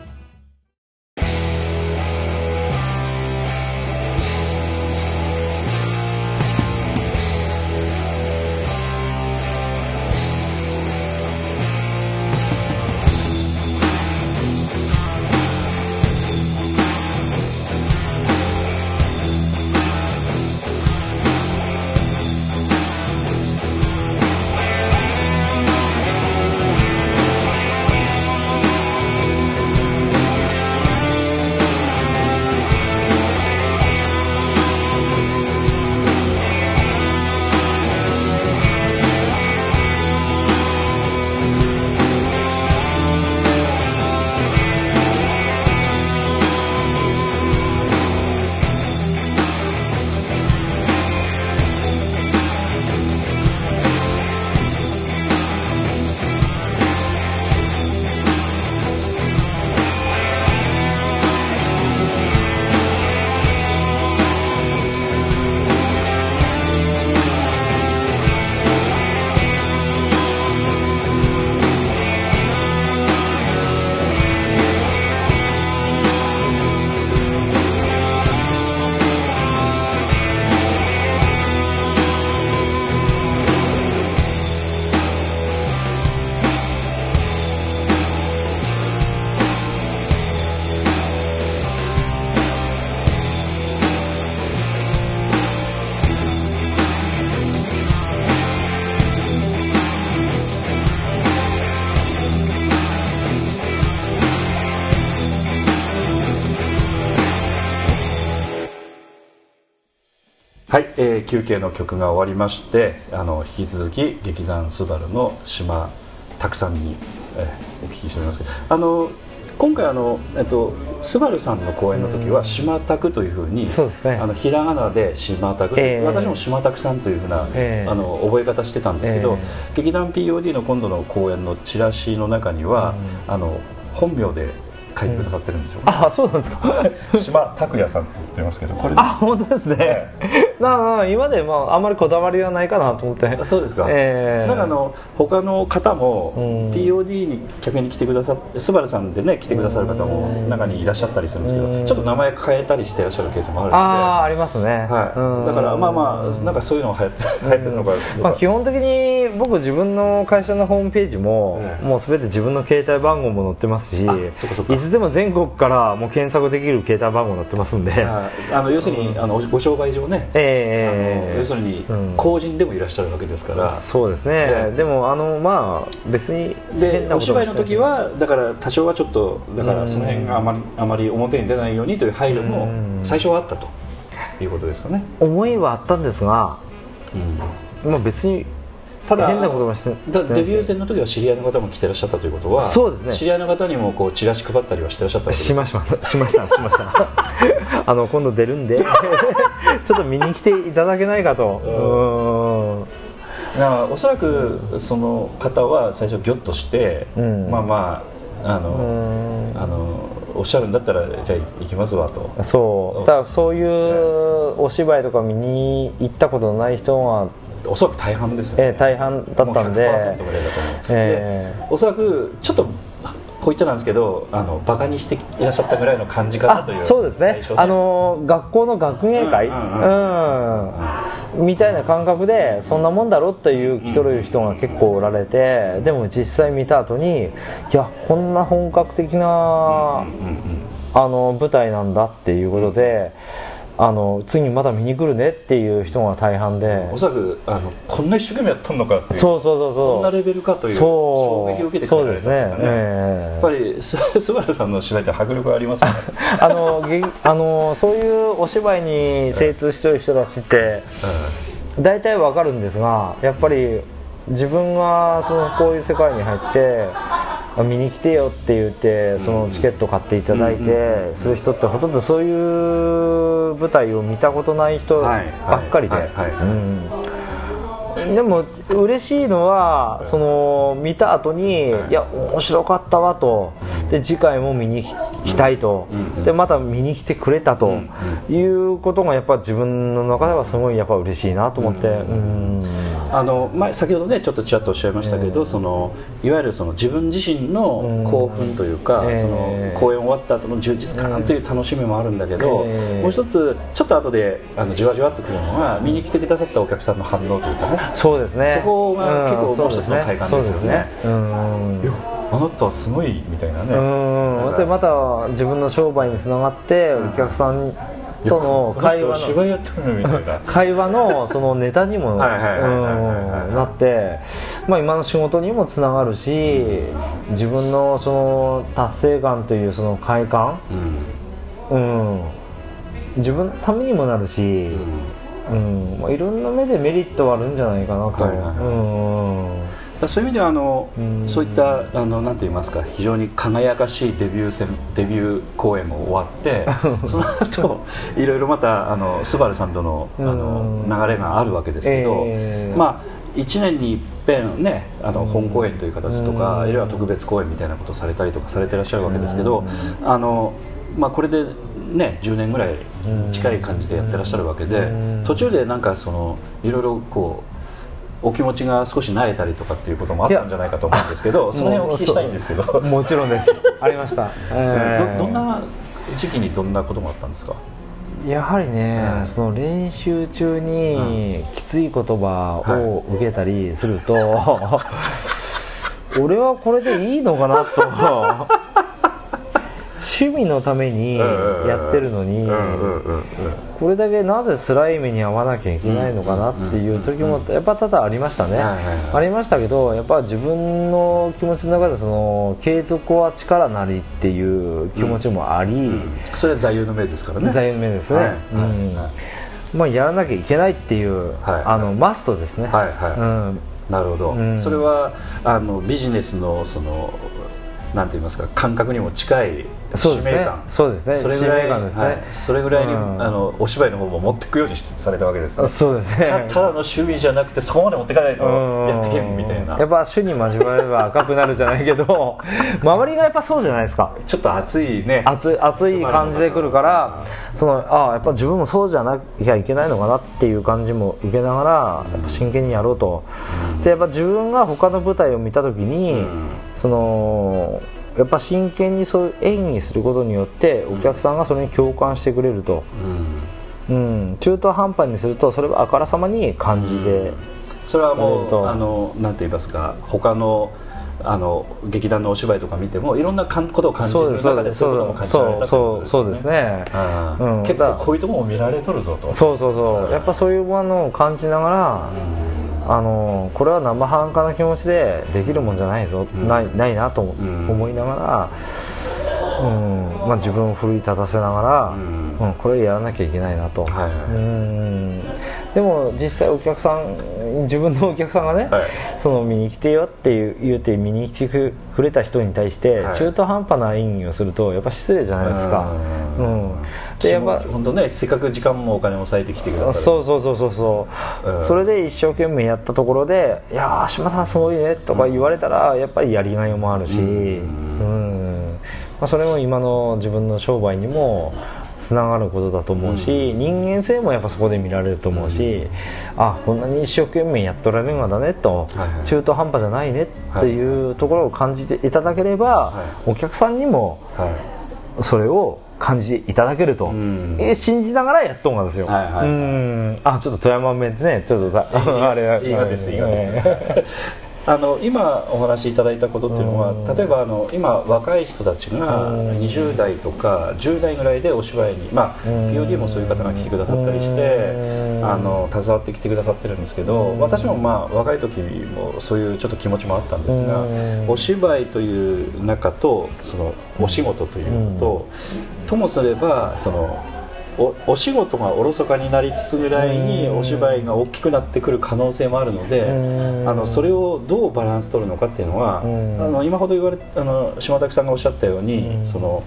えー、休憩の曲が終わりましてあの引き続き劇団スバルの島拓さんに、えー、お聞きしておりますあの今回あの、えっと、スバルさんの公演の時は島拓というふうに、ね、あのひらがなで島拓、えー、私も島拓さんというふうな、えー、あの覚え方してたんですけど、えー、劇団 POD の今度の公演のチラシの中には、うん、あの本名で書いてくださってるんでしょう、ね、あそうなんですか。[LAUGHS] 島拓也さんって言ってますけどこれあ本当ですね、な [LAUGHS] あ今でまああんまりこだわりはないかなと思って。そうですか、えー、なんかあの他の方も POD に客に来てくださってスバルさんでね来てくださる方も中にいらっしゃったりするんですけどちょっと名前変えたりしてらっしゃるケースもあるので。ああありますね、はい、だからまあまあなんかそういうのが流行って流行ってるのかまあ基本的に僕自分の会社のホームページも、もうすべて自分の携帯番号も載ってますしいつでも全国からもう検索できる携帯番号載ってますんで、あの要するに、あのご商売上ね、えー、要するに公人でもいらっしゃるわけですから、そうですね、でもあのまあ別にでお芝居の時はだから多少はちょっとだからその辺があまりあまり表に出ないようにという配慮も最初はあったということですかね。思いはあったんですが、うん、まあ別にただ変なこともしてだデビュー戦の時は知り合いの方も来てらっしゃったということはそうですね。知り合いの方にもこうチラシ配ったりはしてらっしゃったしましたしましたしました [LAUGHS] あの今度出るんで。ちょっと見に来ていただけないかと。うん。おそらくその方は最初ギョッとして、うん、まあまああのあのおっしゃるんだったらじゃあ行きますわと。そう。だからそういうお芝居とか見に行ったことのない人はおそらく大半ですよね、えー、大半だったんで。100%ぐらいだと思う、えー、おそらくちょっとこう言っちゃなんですけどあのバカにしていらっしゃったぐらいの感じかなというそうですね。あの学校の学芸会？みたいな感覚でそんなもんだろっていう来とる人が結構おられてでも実際見た後にいやこんな本格的なあの舞台なんだっていうことで、あの次また見に来るねっていう人が大半で。おそらくあのこんな一生懸命やったのかっていうそうそうそうそう。こんなレベルかという衝撃を受けてそうですね、えー、やっぱりスバルさんの芝居って迫力がありますね。[LAUGHS] あのあのそういうお芝居に精通してる人たちって大体わかるんですがやっぱり自分がそのこういう世界に入ってあ見に来てよって言ってそのチケット買っていただいてそういう人ってほとんどそういう舞台を見たことない人ばっかりででも嬉しいのはその見た後にいや面白かったわと。で次回も見に来たいと。うんでまた見に来てくれたと。いうことがやっぱ自分の中ではすごいやっぱ嬉しいなと思って。うんあの前先ほどねちょっとちらっとおっしゃいましたけど、ええ。そのいわゆるその自分自身の興奮というか、うんそのええ公演終わった後の充実感という楽しみもあるんだけど、ええ。もう一つちょっと後であのじわじわっとくるのが見に来てくださったお客さんの反応というかねそうですね。そこが結構うんもう一つの快感ですよね。そうん。あなたはすごいみたいなね、うん。でまた自分の商売につながってお客さんとの会話の会話のそのネタにもなって、まあ、今の仕事にもつながるし自分のその達成感というその快感、うん。うん、自分のためにもなるし、うんまあ、いろんな目でメリットはあるんじゃないかなと、はいはいはい。うん。そういう意味ではあの、うん。そういったあのなんて言いますか非常に輝かしいデビュー戦デビュー公演も終わって [LAUGHS] その後いろいろまたあのスバルさんとのあのうん。流れがあるわけですけど、えーまあ1年に一遍ねあの本公演という形とか、いは特別公演みたいなことをされたりとかされてらっしゃるわけですけど、あのまあ、これでね10年ぐらい近い感じでやってらっしゃるわけで、うん。途中でなんかそのいろいろこうお気持ちが少し慣れたりとかっていうこともあったんじゃないかと思うんですけどその辺お聞きしたいんですけど。もちろんです。ありました、[LAUGHS] えー。どどんな時期にどんなことがあったんですか？やはりね、うんその練習中にきつい言葉を受けたりすると、[LAUGHS] 俺はこれでいいのかなと趣味のためにやってるのに、これだけなぜ辛い目に遭わなきゃいけないのかなっていう時もやっぱ多々ありましたね、ありましたけどやっぱ自分の気持ちの中でその継続は力なりっていう気持ちもあり、それは座右の銘ですからね。座右の銘ですね、まあ、やらなきゃいけないっていう、はいあのマストですね、はいはい。うん、なるほど、うん。それはあのビジネスのそのなんて言いますか感覚にも近い使命感。そうですね。それぐらいね。はい。それぐらいに、うん。あのお芝居の方も持っていくようにされたわけですね。そうですね。たただの趣味じゃなくてそこまで持っていかないとうん。やってけんみたいな。やっぱ種に交われば赤くなるじゃないけど [LAUGHS] 周りがやっぱそうじゃないですか。ちょっと熱いね熱い熱い感じで来るからそのああやっぱ自分もそうじゃなきゃいけないのかなっていう感じも受けながらやっぱ真剣にやろうと、でやっぱ自分が他の舞台を見た時に、うんそのやっぱ真剣にそういう演技することによってお客さんがそれに共感してくれると、うん。うん、中途半端にするとそれはあからさまに感じで、それはもうあのなんて言いますか他のあの劇団のお芝居とか見てもいろんなかんことを感じる。中でそういうことも感じられたそうそうですね。うん結構こういうとこも見られとるぞと。そうそうそう。やっぱそういうものを感じながら、あのこれは生半可な気持ちでできるもんじゃないぞ、ん。ないないなとん。思いながら、うん。まあ、自分を奮い立たせながら、うん。うんこれやらなきゃいけないなと、はいはい。うんでも実際お客さん自分のお客さんがね、はい。その見に来てよっていう言うて見に来てくれた人に対してはい。中途半端な演技をするとやっぱ失礼じゃないですか、うん。でやっぱ本当ねせっかく時間もお金も割いてきてくださるそうそうそうそうそう、うん。それで一生懸命やったところで「いやー島さんすごいね」とか言われたらやっぱりやりがいもあるし、うん。まあ、それも今の自分の商売にもつながることだと思うし、人間性もやっぱそこで見られると思うし、あこんなに一生懸命やっとられるんだねと、はいはい。中途半端じゃないねっていうところを感じていただければ、はお客さんにもはい。それを感じていただけると、ん。え信じながらやっとんがですよ、はいはいうん。あちょっと富山弁でねちょっとだ [LAUGHS] あれいいがですいいがです [LAUGHS] あの今お話しいただいたことっていうのは例えばあの今若い人たちがうん。20代とか10代ぐらいでお芝居にまあうん。POD もそういう方が来てくださったりしてうん。あの携わってきてくださってるんですけど私もまあ若い時もそういうちょっと気持ちもあったんですがうん。お芝居という中とそのお仕事というのとともすればそのおお仕事がおろそかになりつつぐらいにうん。お芝居が大きくなってくる可能性もあるのでうん。あのそれをどうバランス取るのかっていうのはうん。あの今ほど言われあの島崎さんがおっしゃったようにうん。その、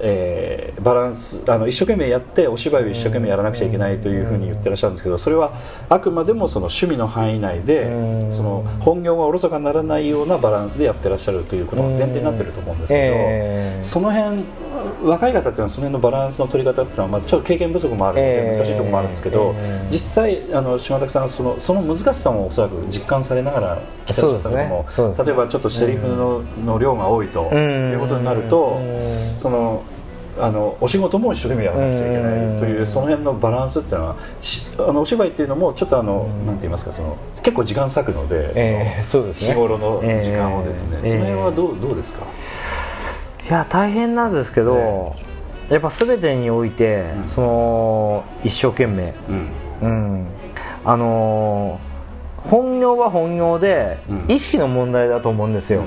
えーバランスあの一生懸命やってお芝居を一生懸命やらなくちゃいけないというふうに言ってらっしゃるんですけどそれはあくまでもその趣味の範囲内でうん。その本業がおろそかにならないようなバランスでやってらっしゃるということが前提になってると思うんですけど。えーその辺若い方っていうのはその辺のバランスの取り方っていうのはまあちょっと経験不足もあるのええで難しいところもあるんですけど、ええ。実際あの島崎さんはそのその難しさもおそらく実感されながら来てらっしゃったのも、ね。例えばちょっとセリフの,、の量が多いということになると、うん。そのあのお仕事も一生懸命やらなくちゃいけないという、うん。その辺のバランスっていうのはしあのお芝居っていうのもちょっとあの、うん。なんて言いますかその結構時間割くので、ええそうですね。日頃の時間をですね、ええ。その辺はどうどうですか、いや大変なんですけど、やっぱ全てにおいて、うん。その一生懸命。うん。うん。あのー本業は本業で、うん。意識の問題だと思うんですよ、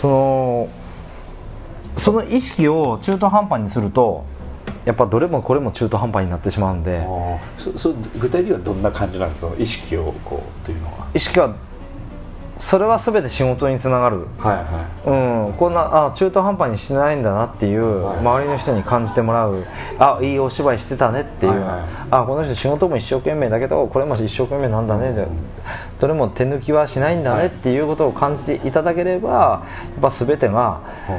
そのその意識を中途半端にするとやっぱどれもこれも中途半端になってしまうんで。そそ具体的にはどんな感じなんですか？意識をこうというのは。意識はそれは全て仕事につながる。はいはうん、こんなあ中途半端にしてないんだなっていう、はい。周りの人に感じてもらう。あいいお芝居してたねっていう、はいはい。あこの人仕事も一生懸命だけどこれも一生懸命なんだね、でどれも手抜きはしないんだね、はい。っていうことを感じていただければやっぱ全てがい、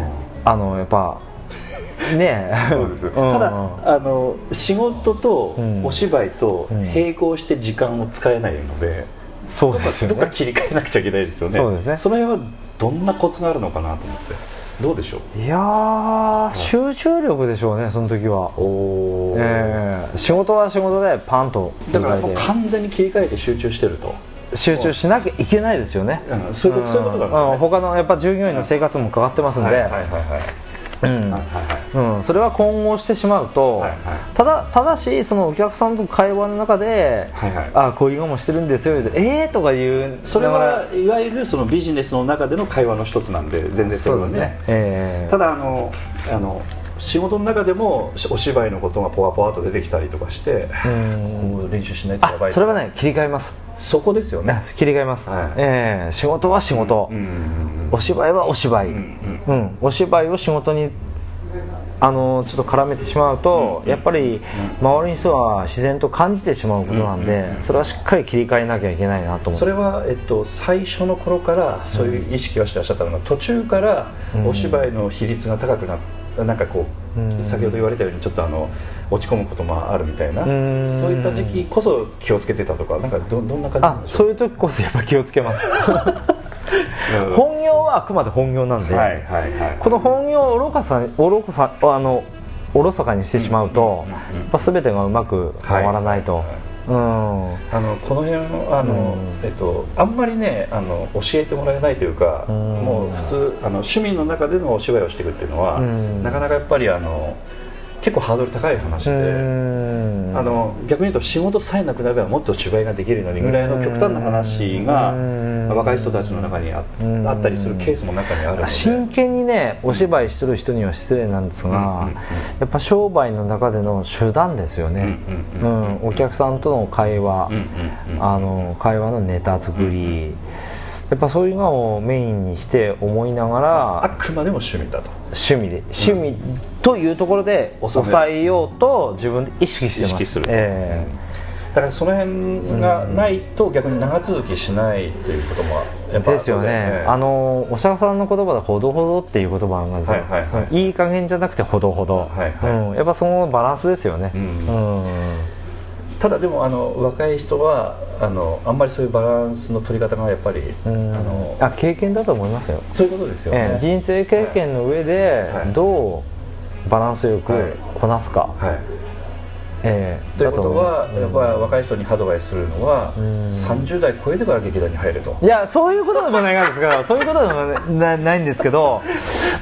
あのやっぱねえ。[LAUGHS] そうです、ん。ただあの仕事とうん。お芝居とうん。並行して時間を使えないので、そうどっかですよね。どっか切り替えなくちゃいけないですよね。そうですね。その辺はどんなコツがあるのかなと思って。どうでしょう？いやー集中力でしょうねその時は、おー。ええ。仕事は仕事でパンとだからもう完全に切り替えて集中してると、集中しなきゃいけないですよね、うん。そういうことなんですよね。うん。他のやっぱ従業員の生活もかかってますんで、はいはいはいはいそれは混合してしまうと、はいはい。ただただしそのお客さんと会話の中で、はいはい。あこういうのもしてるんですよええー、とか言うそれはいわゆるそのビジネスの中での会話の一つなんで全然それはね。ええ。ただあのあの仕事の中でもお芝居のことがポワポワと出てきたりとかして、うん。こう練習しないとやばいあそれはね切り替えますそこですよね。切り替えます、はい。ええ。仕事は仕事、うんうんお芝居はお芝居、ううん。ん。お芝居を仕事にあのちょっと絡めてしまうと、やっぱり周りの人は自然と感じてしまうことなんで、それはしっかり切り替えなきゃいけないなと思それは、えっと、最初の頃からそういう意識はしてらっしゃったのが途中からお芝居の比率が高くなっなんかこう、うん。先ほど言われたようにちょっとあの落ち込むこともあるみたいな、うん。そういった時期こそ気をつけてたとかなんかどどんな感じそういう時こそやっぱ気をつけます。う [LAUGHS] ん本業はあくまで本業なんで、はいはいはい。この本業をおろかさおろこさあのおろそかにしてしまうと、うんうんうんうんやっぱ全てがうまく回らないと、はいうん。あのこの辺あの、うん。えっと、あんまりねあの教えてもらえないというか、うん。もう普通あの趣味の中でのお芝居をしていくっていうのは、うん。なかなかやっぱりあの結構ハードル高い話で、うん。あの逆に言うと仕事さえなくなればもっと芝居ができるのにぐらいの極端な話が、うん。若い人たちの中にあ,、ったりするケースも中にある。真剣にねお芝居してる人には失礼なんですが、やっぱ商売の中での手段ですよね、ううんお客さんとの会話、あの会話のネタ作り、やっぱそういうのをメインにして思いながあらくまでも趣味だと趣味で趣味というところで抑えようと自分で意識してます。意識すると、えだからその辺がないと逆に長続きしないということもやっぱえで。すよね、あのお釈迦さんの言葉で「ほどほど」っていう言葉があるんではいはいい。い加減じゃなくてほどほど、はいはい。うん、やっぱそのバランスですよね、うん。うん。ただでもあの若い人はあのあんまりそういうバランスの取り方がやっぱり、うん。あのあ経験だと思いますよ、そういうことですよね、ええ人生経験の上ではい。どうバランスよくはい。こなすか、はい。ええということは、だ思やっぱり若い人にアドバイスするのは、うん。30代超えてから劇団に入れと、いやそういうことでもないんですけど [LAUGHS] そういうことでもなないんですけど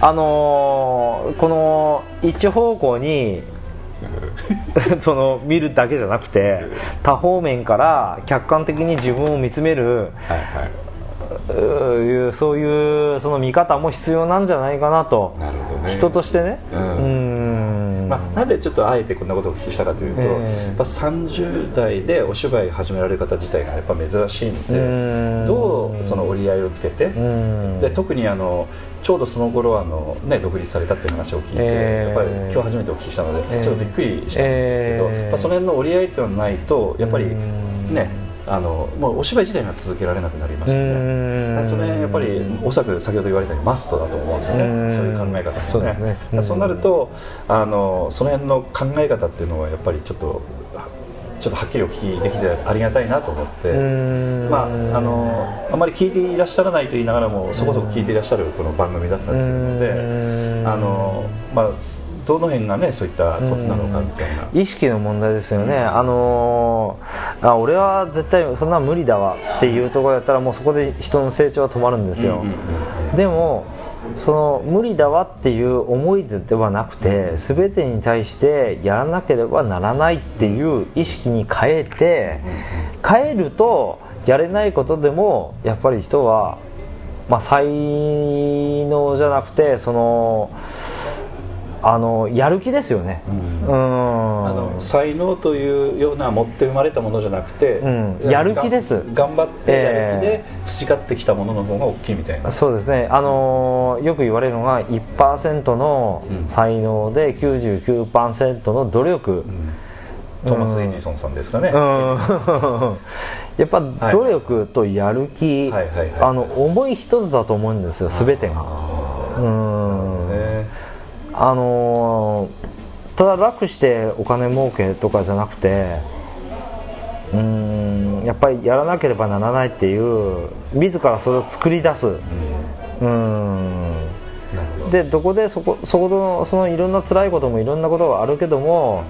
あのーこの一方向に [LAUGHS] その見るだけじゃなくて多方面から客観的に自分を見つめるはいはい。うそういうその見方も必要なんじゃないかなと。い、なるほどね。人としてね。うん。うーん。んまあ、なんでちょっとあえてこんなことをお聞きしたかというと、ええ。やっぱ30代でお芝居始められる方自体がやっぱ珍しいので、うん。どうその折り合いをつけて、うん。で特にあのちょうどその頃あの、ね、独立されたっていう話を聞いて、ええやっぱり今日初めてお聞きしたので、ええちょっとびっくりしたんですけど、ええやっぱその辺の折り合いっていうのがないとやっぱりうんねあのもうお芝居自体が続けられなくなりますよね。それやっぱりおそらく先ほど言われたようにマストだと思うんですよね、うん。そういう考え方もね。そうですね。そうなるとあのその辺の考え方っていうのはやっぱりちょっとちょっとはっきりお聞きできてありがたいなと思って、うん。まあ、あのあまり聞いていらっしゃらないと言いながらもそこそこ聞いていらっしゃるこの番組だったりするので、うん。あのまあ、どの辺がねそういったコツなのかみたいな。意識の問題ですよね、あのーあ俺は絶対そんな無理だわっていうところやったらもうそこで人の成長は止まるんですよ、うんうんうん。でもその無理だわっていう思いではなくて全てに対してやらなければならないっていう意識に変えて変えるとやれないことでもやっぱり人は、まあ、才能じゃなくてそのあのやる気ですよね。うん。うん。あの才能というような持って生まれたものじゃなくて、うん。やる気です。頑張ってやる気でえ培ってきたものの方が大きいみたいな、そうですね、あのーよく言われるのが1%の才能で99%の努力、トーマス・エジソンさんですかね、うん。[LAUGHS] やっぱ努力とやる気、はいあの思い一つだと思うんですよ、すべてが。うん。ねあのーただ楽してお金儲けとかじゃなくてうんやっぱりやらなければならないっていう自らそれを作り出す。うん。なるほど。でどこでそこそこのそのいろんな辛いこともいろんなことがあるけども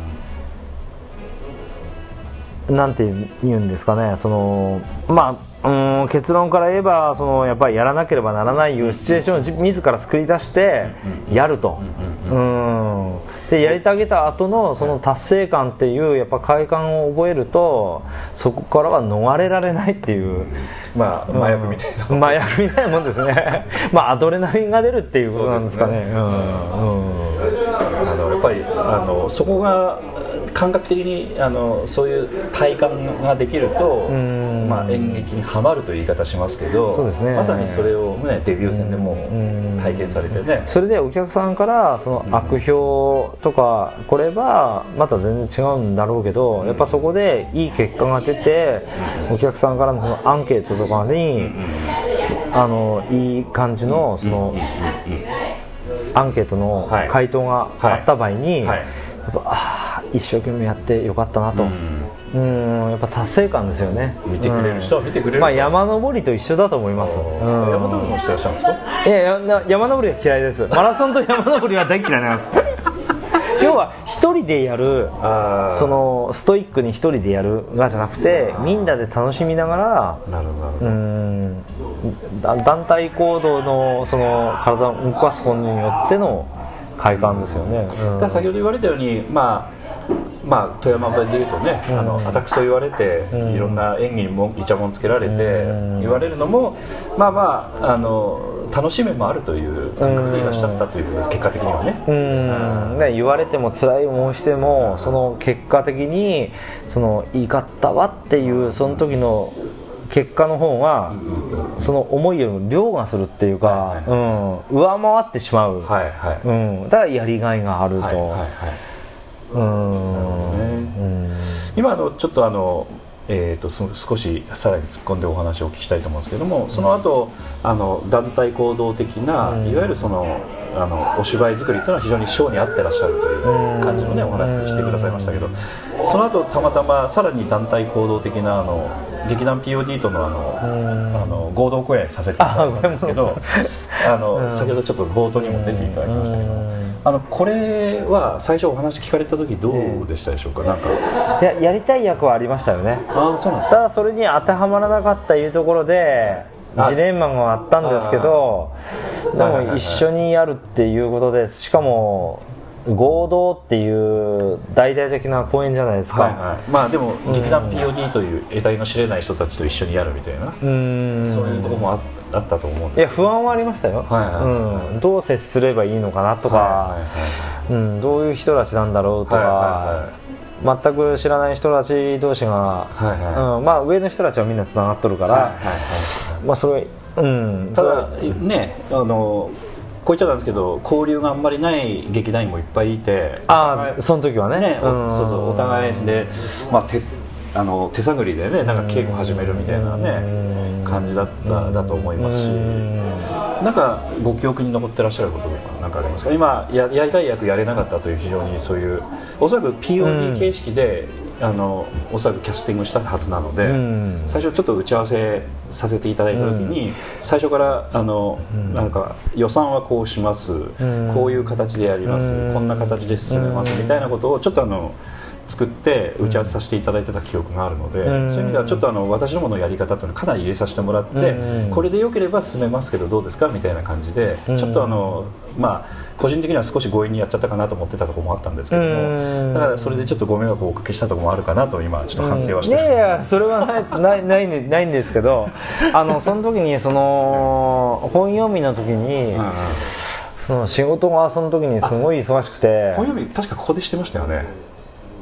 なんて言うんですかねそのまあうん結論から言えばそのやっぱりやらなければならないいうシチュエーションを自自ら作り出してやると、うん。でやりてあげた後のその達成感っていうやっぱ快感を覚えるとそこからは逃れられないっていう。まあ麻薬みたいな、麻薬みたいなもんですね。[LAUGHS] まあアドレナリンが出るっていうことなんですかね。そうあのやっぱりあのそこが感覚的にあのそういう体感ができると、ん。まあ、演劇にはまるという言い方しますけどそうですね。まさにそれを、ね、デビュー戦でもん。体験されてね、それでお客さんからその悪評とかこれはまた全然違うんだろうけどやっぱそこでいい結果が出てお客さんからのそのアンケートとかにあのいい感じのそのアンケートのはい。回答があった場合にはい。やっぱああ一生懸命やってよかったなと。うん。うんやっぱ達成感ですよね。見てくれる人は見てくれると。まあ山登りと一緒だと思います。うん。山登りもしてらっしゃるんですか？いや山登りは嫌いです。マラソンと山登りは大嫌いなんです。[LAUGHS] 要は一人でやるそのストイックに一人でやるがじゃなくてみんなで楽しみながらなるほど。なるほうど、ん。だ団体行動のその体を動かすことによっての快感ですよね、うん。先ほど言われたように、まあまあ、富山弁で言うとね、あのあたくそ言われて、ん。いろんな演技にもイチャモンつけられて、うん。言われるのもまあまああの楽しみもあるという感覚でいらっしゃったという、結果的にはね、うん。ね、言われても辛い思いしてもその結果的にその言い方はっていうその時の結果の方がその思いよりも凌駕するっていうか、うん、上回ってしまう、はいはい、うん、だからやりがいがあると、はいはいはい。うん。ね。今あのちょっとあのえー、とそ少しさらに突っ込んでお話をお聞きしたいと思うんですけどもその後、あの団体行動的な、うん。いわゆるそのあのお芝居作りというのは非常にショーに合ってらっしゃるという感じのねお話してくださいましたけどその後たまたまさらに団体行動的なあの劇団 POD とのあのあの合同公演させていただいたんですけどあのうん。先ほどちょっと冒頭にも出ていただきましたけどあのこれは最初お話聞かれた時どうでしたでしょうか？なんか。いややりたい役はありましたよね。ああそうなんですか？ただそれに当てはまらなかったいうところであ。ジレンマがあったんですけどでも一緒にやるっていうことでしかも合同っていう大々的な公演じゃないですか、はいはい、まあでも劇団 POD という得体の知れない人たちと一緒にやるみたいな、うーん。そういうところもああったと思うんいですや不安はありましたよ、はいはいはい。うん、どう接すればいいのかなとか、はいはいはいうん、どういう人たちなんだろうとか、はい全く知らない人たち同士が、はいはい。うん、まあ上の人たちはみんなつながっとるから、はいはいはいまあそれうん。ただねあのこう言っちゃなんですけど交流があんまりない劇団員もいっぱいいてああその時はね。ね、そうそうお互いで、まあ、手あの手探りでねなんか稽古始めるみたいなね感じだっただと思いますし。なんかご記憶に残ってらっしゃることとか何かありますか？今ややりたい役やれなかったという非常にそういうおそらく POD 形式で、あのおそらくキャスティングしたはずなので、うん。最初ちょっと打ち合わせさせていただいた時に、最初からあの、なんか予算はこうします、ん。こういう形でやります、うん。こんな形で進めます、みたいなことをちょっとあの作って打ち合わせさせていただいてた記憶があるので、うん。そういう意味ではちょっとあの私どものやり方というのはかなり入れさせてもらって、うん。これでよければ進めますけどどうですかみたいな感じで、うん。ちょっとあのまあ個人的には少し強引にやっちゃったかなと思ってたところもあったんですけども、うん。だからそれでちょっとご迷惑をおかけしたところもあるかなと今ちょっと反省はしています、やいやそれはないないないんないんですけど [LAUGHS] あのその時にその本読みの時に、その仕事がその時にすごい忙しくて本読み確かここでしてましたよね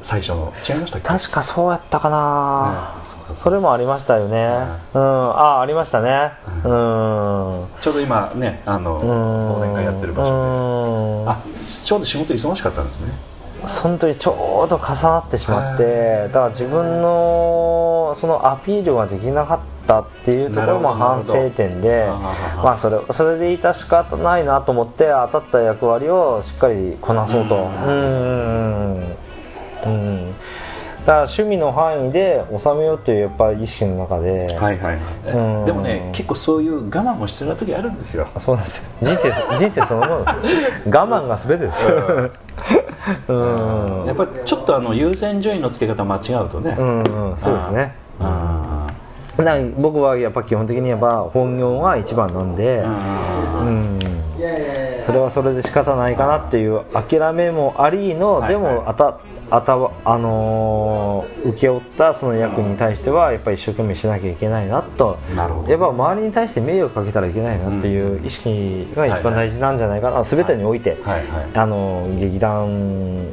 最初の。違いました確かそうやったかな、ねそれもありましたよね、うん、あありましたね。うん。ちょうど今ねあの忘年会やってる場所で。所あちょうど仕事忙しかったんですね。その時ちょうど重なってしまってだから自分のそのアピールができなかったっていうところも反省点でまあそれそれで致し方ないなと思って当たった役割をしっかりこなそうと。うんうんうん。うんだから趣味の範囲で収めようというやっぱり意識の中で、はいはいうん。でもね結構そういう我慢も必要な時あるんですよ。そうなんですよ。人生人生そのもの。我慢が全てです [LAUGHS] うん。やっぱりちょっとあの優先順位の付け方間違うとね。うんうん。そうですね。あだから僕はやっぱ基本的にやっぱ本業が一番なんで、ーうん、それはそれで仕方ないかなっていう諦めもありの、はいでもあたあたあのー請け負ったその役に対してはやっぱり一生懸命しなきゃいけないなと。なるほど。やっぱ周りに対して迷惑かけたらいけないなっていう意識が一番大事なんじゃないかな、全てにおいて、はいはい。あの劇団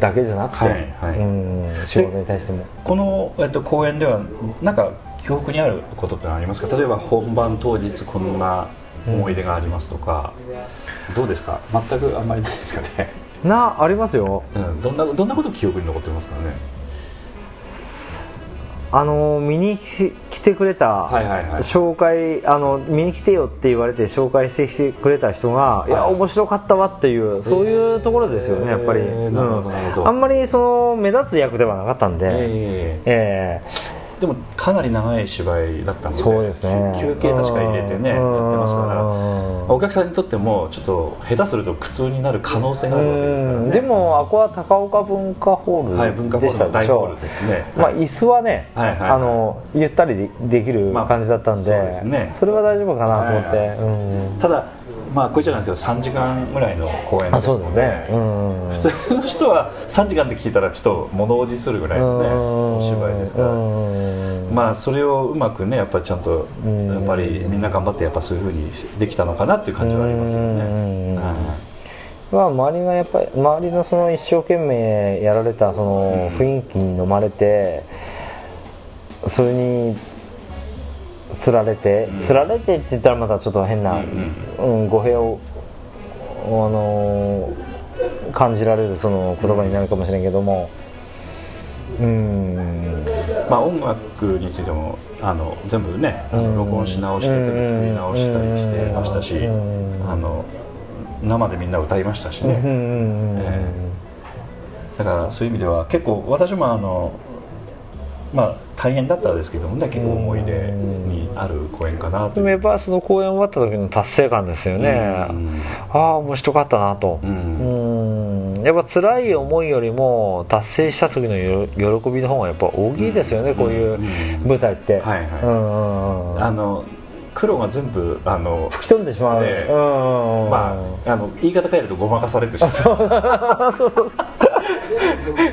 だけじゃなくて、はいはい。うん、仕事に対しても。この、えっと、公演ではなんか記憶にあることってのはありますか？例えば本番当日こんな思い出がありますとか、どうですか？全くあんまりないですかね、なありますよ。うん、どんなどんなこと記憶に残ってますかね？あの見に来来てくれた、はいはいはい。紹介あの見に来てよって言われて紹介してきてくれた人が、い、や面白かったわっていうそういうところですよねやっぱり、えーなるほどなるほど。あんまりその目立つ役ではなかったんで、えええでもかなり長い芝居だったのでそうですね。休憩確か入れてねやってますからうんお客さんにとってもちょっと下手すると苦痛になる可能性があるわけですからね。うん。でもあこは高岡文化ホーはい、文化ルでホールの大したでしょホールですね、まあ、椅子はね、はいはい。はいあのゆったりでできるまあ感じだったんで,、そうですね。それは大丈夫かなと思って、はい。うん。ただまあこれじゃないですけど3時間ぐらいの公演ですのでね、うん普通の人は3時間で聞いたらちょっと物おじするぐらいのねお芝居ですから。うんまあそれをうまくねやっぱりちゃんとうんやっぱりみんな頑張ってやっぱそういうふうにできたのかなっていう感じはありますよね。まあ、周りがやっぱり周りのその一生懸命やられたその雰囲気に飲まれてそれにつられて、うん。つられてって言ったらまたちょっと変な、うんうん。語弊を、あのー感じられるその言葉になるかもしれんけども。うん。まあ音楽についてもあの全部ね録音し直して全部作り直したりしてましたしうん。あの生でみんな歌いましたしね。んえ。だからそういう意味では結構私もあのまあ大変だったですけどもね結構思い出にある公演かなとでもやっぱその公演終わった時の達成感ですよね、うん。ああ面白かったなと。ううん。んやっぱ辛い思いよりも達成した時のよ喜びの方がやっぱ大きいですよね、うん。こういう舞台って、はいはい。うんうんうん。あの黒が全部あの吹き飛んでしまう、ええ。うんまああの言い方変えるとごまかされてしまう [LAUGHS]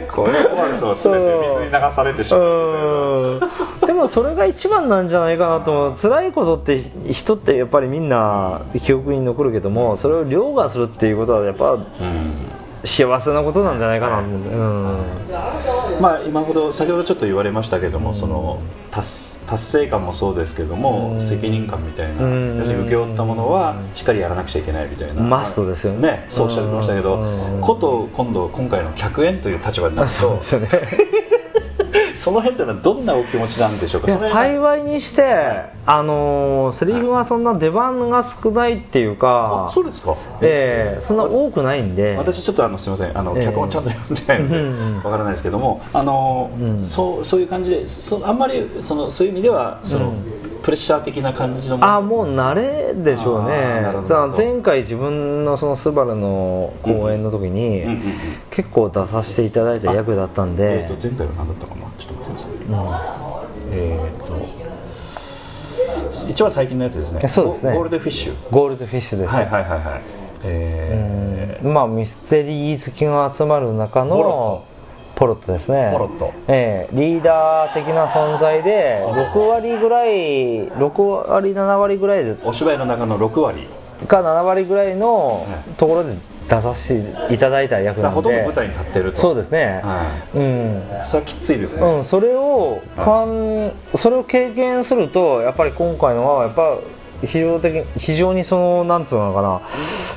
これ終わると全て水に流されてしまううん。でもそれが一番なんじゃないかなと辛いことって人ってやっぱりみんな記憶に残るけどもそれを凌駕するっていうことはやっぱうん。幸せなことなんじゃないかなと思うんまあ今ほど先ほどちょっと言われましたけども、その達達成感もそうですけども、うん。責任感みたいな、うん。要するに請け負ったものはしっかりやらなくちゃいけないみたいな、マストですよね。ねそうおっしゃってましたけど、うん。こと今度今回の客演という立場になるとそうですよねその辺ってのはどんなお気持ちなんでしょうか？幸いにして、あのーセリフがそんな出番が少ないっていうかあそうですか。ええそんな多くないんで。私ちょっとあのすみません。あの、ええ。脚本ちゃんと読んでないのでわからないですけどもあの、うん。そうそういう感じでそあんまりそのそういう意味ではその、うんプレッシャー的な感じのあもう慣れでしょうね。前回自分のそのスバルの公演の時に、うんうんうん結構出させていただいた役だったんで、えー、と前回は何だったかな？ちょっと待ってくださいえー、と一番最近のやつですね。そうですね。ゴゴールデンフィッシュ。ゴールドフィッシュですね、はいはいはいはい。えうん。まあミステリー好きが集まる中のポロットですね。ポロット。ええ。リーダー的な存在で6割ぐらい6割7割ぐらいでーお芝居の中の6割。か7割ぐらいのねところで出させていただいた役なので。とんど舞台に立ってると。そうですね、はうん。い、それはきついですね、うん、それをファン、それを経験するとやっぱり今回のはやっぱ非常的非常にそのなんつうのかな。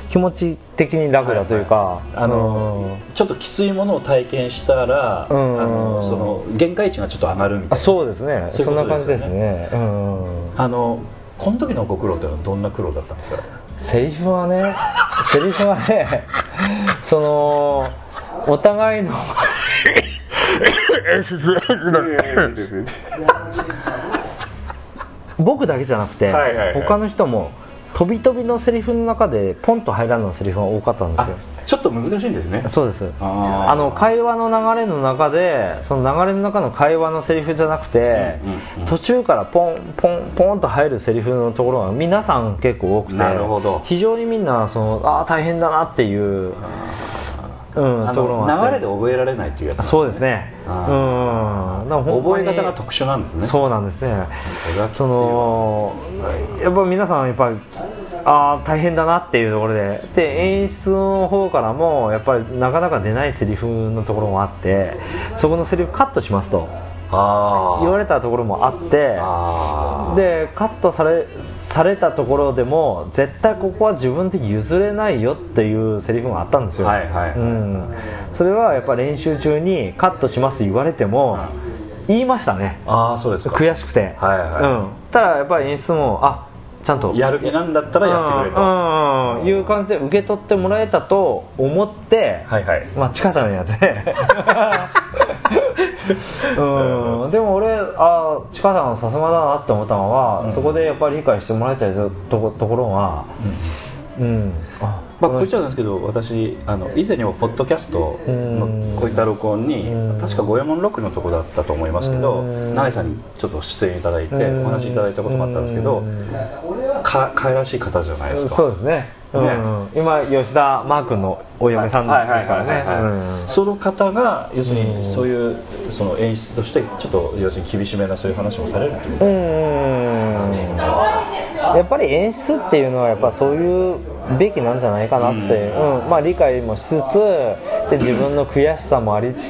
気持ち的に楽だというか、はいはい。あのちょっときついものを体験したら、うん。あのその限界値がちょっと上がるみたいな。あそうですね。そういうことそんな感じですね。うん。あのこの時のご苦労っていうのはどんな苦労だったんですか？セリフはね [LAUGHS] セリフはねそのお互いの [LAUGHS] 僕だけじゃなくて、はいはいはい。他の人も飛び飛びのセリフの中でポンと入らないセリフが多かったんですあよちょっと難しいんですね。そうです。あの会話の流れの中でその流れの中の会話のセリフじゃなくて、うんうんうん。途中からポンポンポンと入るセリフのところが皆さん結構多くてなるほど。非常にみんなそのああ大変だなっていう、うん、あところがあって。の流れで覚えられないっていうやつなんそうですね。うん。あだか覚え方が特殊なんですね。そうなんですね。それはきついそわのやっぱ皆さんやっぱりああ大変だなっていうところで。で演出の方からもやっぱりなかなか出ないセリフのところもあってそこのセリフカットしますと。あ言われたところもあって。あ。でカットされされたところでも絶対ここは自分で譲れないよっていうセリフがあったんですよ、はいはいうん、それはやっぱ練習中にカットします言われても言いましたね。ああそうですか。悔しくて、はいはい。うん、ただやっぱり演出もあちゃんと。やる気なんだったらやってくれと、うんうんいう感じで受け取ってもらえたと思って、はいはい。まあチカちゃんのやつね [LAUGHS] うん。でも俺あチカさんさすがだなって思ったのは、そこでやっぱり理解してもらえたりするとこところがうん、あまあ、こう言っちゃうんですけど私あの以前にもポッドキャストのこういった録音にうん。確か五右衛門ロックのとこだったと思いますけどうん。永井さんにちょっと出演いただいてうん。お話いただいたこともあったんですけどうん。か可愛らしい方じゃないですか。そうですね。うん今吉田マー君のお嫁さんですからね。うん。その方が要するにそういうその演出としてちょっと要するに厳しめなそういう話もされるっていうこと。うんやっぱり演出っていうのはやっぱそういうべきなんじゃないかなって、うん。まあ、理解もしつつで自分の悔しさもありつつ、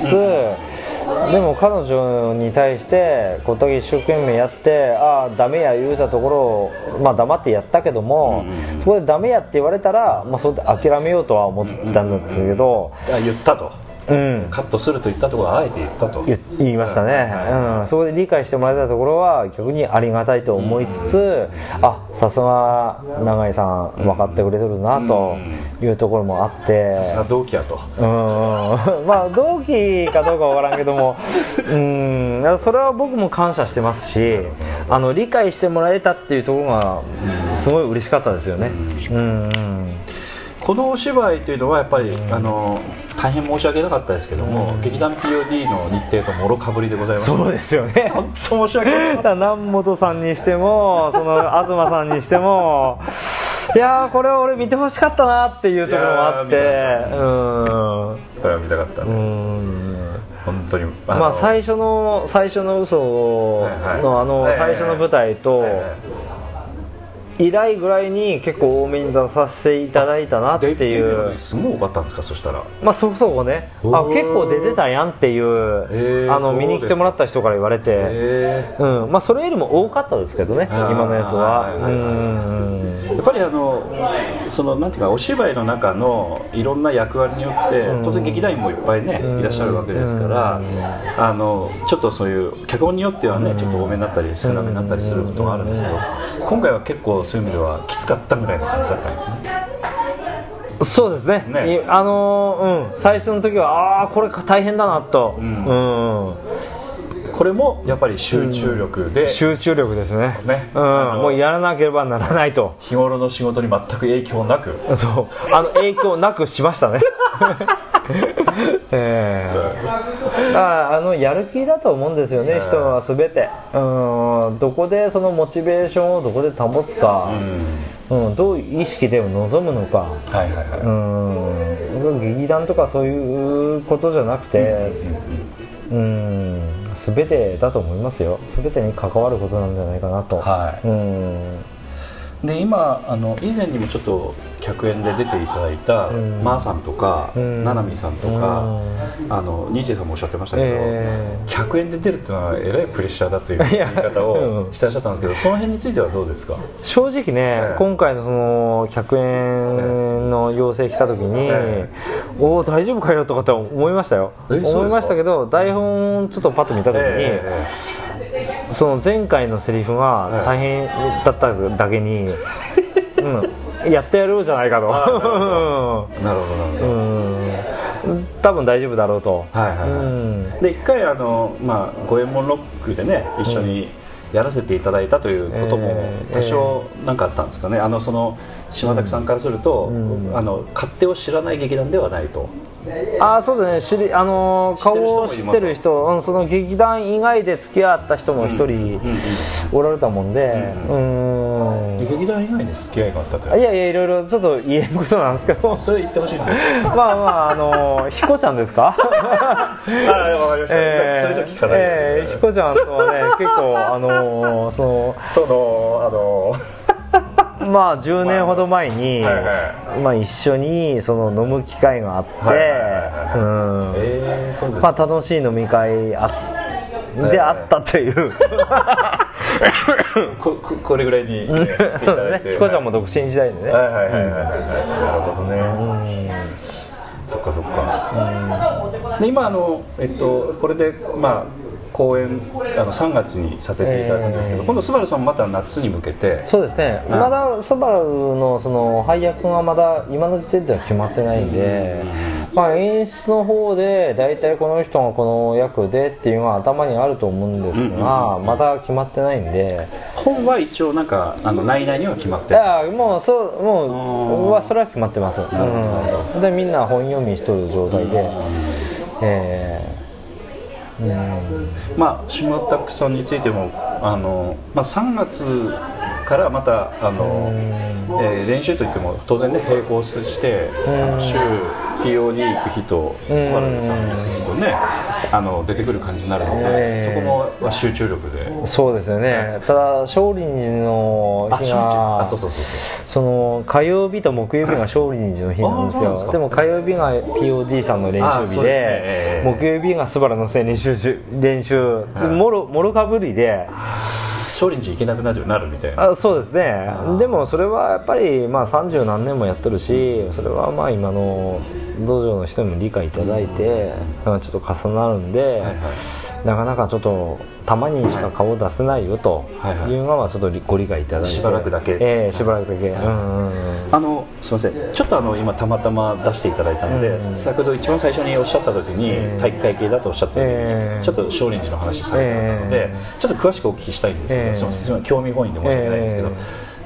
でも彼女に対してこれだけ一生懸命やってああダメや言うたところを、まあ、黙ってやったけども、そこでダメやって言われたら、まあ、それで諦めようとは思ったんですけど、あ言ったとうん、カットすると言ったところはあえて言ったと。言言いましたね、うん、そこで理解してもらえたところは逆にありがたいと思いつつ、あさすが永井さん分かってくれてるなというところもあって、さすが同期やと。うん、まあ同期かどうかわからんけども、うん、それは僕も感謝してますし、あの理解してもらえたっていうところがすごい嬉しかったですよね。うん、うんこのお芝居というのはやっぱり、あの大変申し訳なかったですけども、劇団 POD の日程ともろかぶりでございます。そうですよね。本当申し訳ござい南本さんにしてもその東さんにしてもいやーこれは俺見てほしかったなっていうところもあって。うんこれは見たかったうね、ん。本当にまあ最初の最初の嘘はいはい。のあのはいはい最初の舞台とはいはい以来ぐらいに結構多めに出させていただいたなっていう。時すごい多かったんですかそしたら。まあそこそこね。あ結構出てたやんっていう、あの見に来てもらった人から言われて、へうん。まあ、それよりも多かったですけどね今のやつは。やっぱりあのそのなんていうかお芝居の中のいろんな役割によってうん。当然劇団員もいっぱいねうん。いらっしゃるわけですからあのちょっとそういう脚本によってはねちょっと多めになったり少なめになったりすることがあるんですけど今回は結構そういう意味ではきつかったぐらいの感じだったんですね。そうですね。ね。いあのーうん、最初の時はああこれ大変だなと、うん。うん。これもやっぱり集中力で。集中力ですね。ね。うん、もうやらなければならないと。日頃の仕事に全く影響なく。そう。あの影響なくしましたね。[LAUGHS] ええ [LAUGHS] ああのやる気だと思うんですよね、人は全て。うんどこでそのモチベーションをどこで保つか、うん。どういう意識で臨むのか。はいはいはい。うん。劇団とかそういうことじゃなくてうん全てだと思いますよ。全てに関わることなんじゃないかなと、はい。うんで今あの以前にもちょっと客演で出ていただいた、うん。まーさんとか、うん。ななみさんとか、あのニーチェさんもおっしゃってましたけど、えー客演で出るっていうのはえらいプレッシャーだという言 [LAUGHS] い方うをんしてらっしゃったんですけど、その辺についてはどうですか？正直ね、ええ。今回のその客演の要請来た時に、えおお大丈夫かよとかと思いましたよ。思いましたけど台本ちょっとパッと見た時に、えその前回のセリフが大変だっただけに、[LAUGHS] うん、やってやろうじゃないかと。あなるほどなるほど、[LAUGHS] うん。多分大丈夫だろうと、はいはいはい。うん。で一回あの、まあ、五右衛門ロックでね一緒にやらせていただいたということもええ多少なんかあったんですかね、あのその島崎さんからすると、うん。あの勝手を知らない劇団ではないと、ああそうだね。知りあのー顔を知ってる人、うん、その劇団以外で付き合った人も一人うんおられたもんでううん。ん。劇団以外に付き合いがあったと？いやいやいろいろちょっと言えることなんですけど。[LAUGHS] それ言ってほしいんです [LAUGHS] まあまああのーひこちゃんですか？[LAUGHS] あわかりました、それじゃ聞かないえーひこちゃんとはね結構あのーそのそのあのまあ10年ほど前に、まあ、一緒にその飲む機会があって、楽しい飲み会あであったという、[LAUGHS] こここれぐらいに、ね、[LAUGHS] していそうだねただいてひこちゃんも独身時代でね、はいはいはいはいはい、なるほどね、そっかそっか、で今あの、えっと、これで、まあ、公演あの3月にさせていただくんですけど、えー今度スバルさんもまた夏に向けて。そうですね、うん。まだスバルのその配役がまだ今の時点では決まってないんで、まあ、演出の方で大体この人がこの役でっていうのが頭にあると思うんですが、まだ決まってないんで、本は一応なんかあの内々には決まっいてる。やもうそうもうそれは決まってます、うん、でみんな本読みしとる状態で、えーまあ島田さんについてもあの、まあ、3月からまたあの、えー練習といっても当然ね並行してうん。週 POD 行く日とスバルさんに行く日とねあの出てくる感じになるので、えーそこもまあ集中力で。そうですよね。ただ少林寺の日があそうそうそうそう。その火曜日と木曜日が少林寺の日なんですよ。でも火曜日が POD さんの練習日でええ木曜日がスバルの練習し練習はい。もろもろかぶりで少林寺行けなくなるなるみたいな。あそうですね。でもそれはやっぱりまあ30何年もやってるしそれはまあ今の道場の人にも理解いただいてまあちょっと重なるんで、はいはいなかなかちょっとたまにしか顔を出せないよとはいはい。いうのはちょっとご理解いただいて。しばらくだけ。ええしばらくだけ、うんうんうん。あのすみません。ちょっとあの今たまたま出していただいたので、うん先ほど一番最初におっしゃった時に、ええ。体育会系だとおっしゃった時に、ええ。ちょっと少林寺の話されてたので、えちょっと詳しくお聞きしたいんですけど、ええ。すみません。興味本位で申し訳ないんですけど、ええ。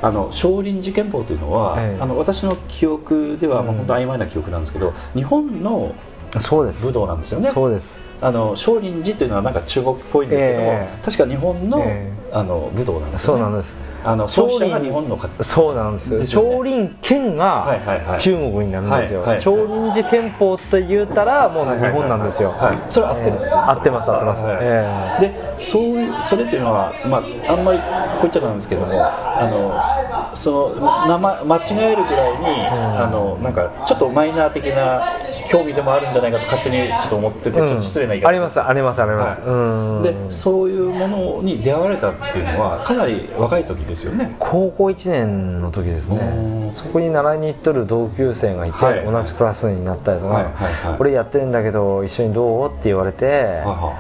あの少林寺拳法というのは、ええ。あの私の記憶では、まあ、うん。本当曖昧な記憶なんですけど日本のそうです。武道なんですよね。そうですあの少林寺というのはなんか中国っぽいんですけども、ええ。確か日本の,、えあの武道なんですよね。そうなんです。あの創始者が日本の方。そうなんです。少林拳が中国になるんですよ、少林寺拳法って言うたらもう日本なんですよ、それ合ってるんですねえー合ってます合ってます、はでそういうそれっていうのは、まあ、あんまりこっちゃなんですけどもあのその名前間違えるぐらいに、あのなんかちょっとマイナー的な興味でもあるんじゃないかと勝手にちょっと思ってて、ーちょっと失礼な言い方。ありますありますあります、はい。うん。でそういうものに出会われたっていうのはかなり若い時ですよね。高校1年の時ですね。うんそこに習いに行っとる同級生がいて、はい。同じクラスになったりとか、はいはいはい。俺やってるんだけど一緒にどう？って言われて、はいは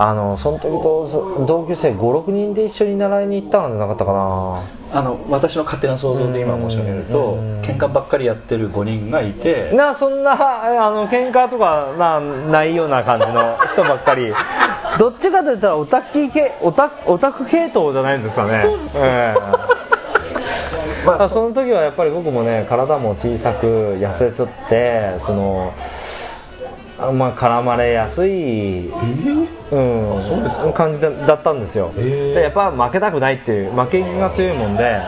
あのその時とそ同級生56人で一緒に習いに行ったんじゃなかったかな。あの私の勝手な想像で今申し上げるとうん。喧嘩ばっかりやってる5人がいてなそんなあの喧嘩とかなないような感じの人ばっかり。[LAUGHS] どっちかといったらオタク系オタオタク系統じゃないんですかね。そうです [LAUGHS] まあその時はやっぱり僕もね体も小さく痩せとってそのあまあ絡まれやすい、うん、そうですか。感じだだったんですよ、へー。でやっぱ負けたくないっていう負けが強いもんで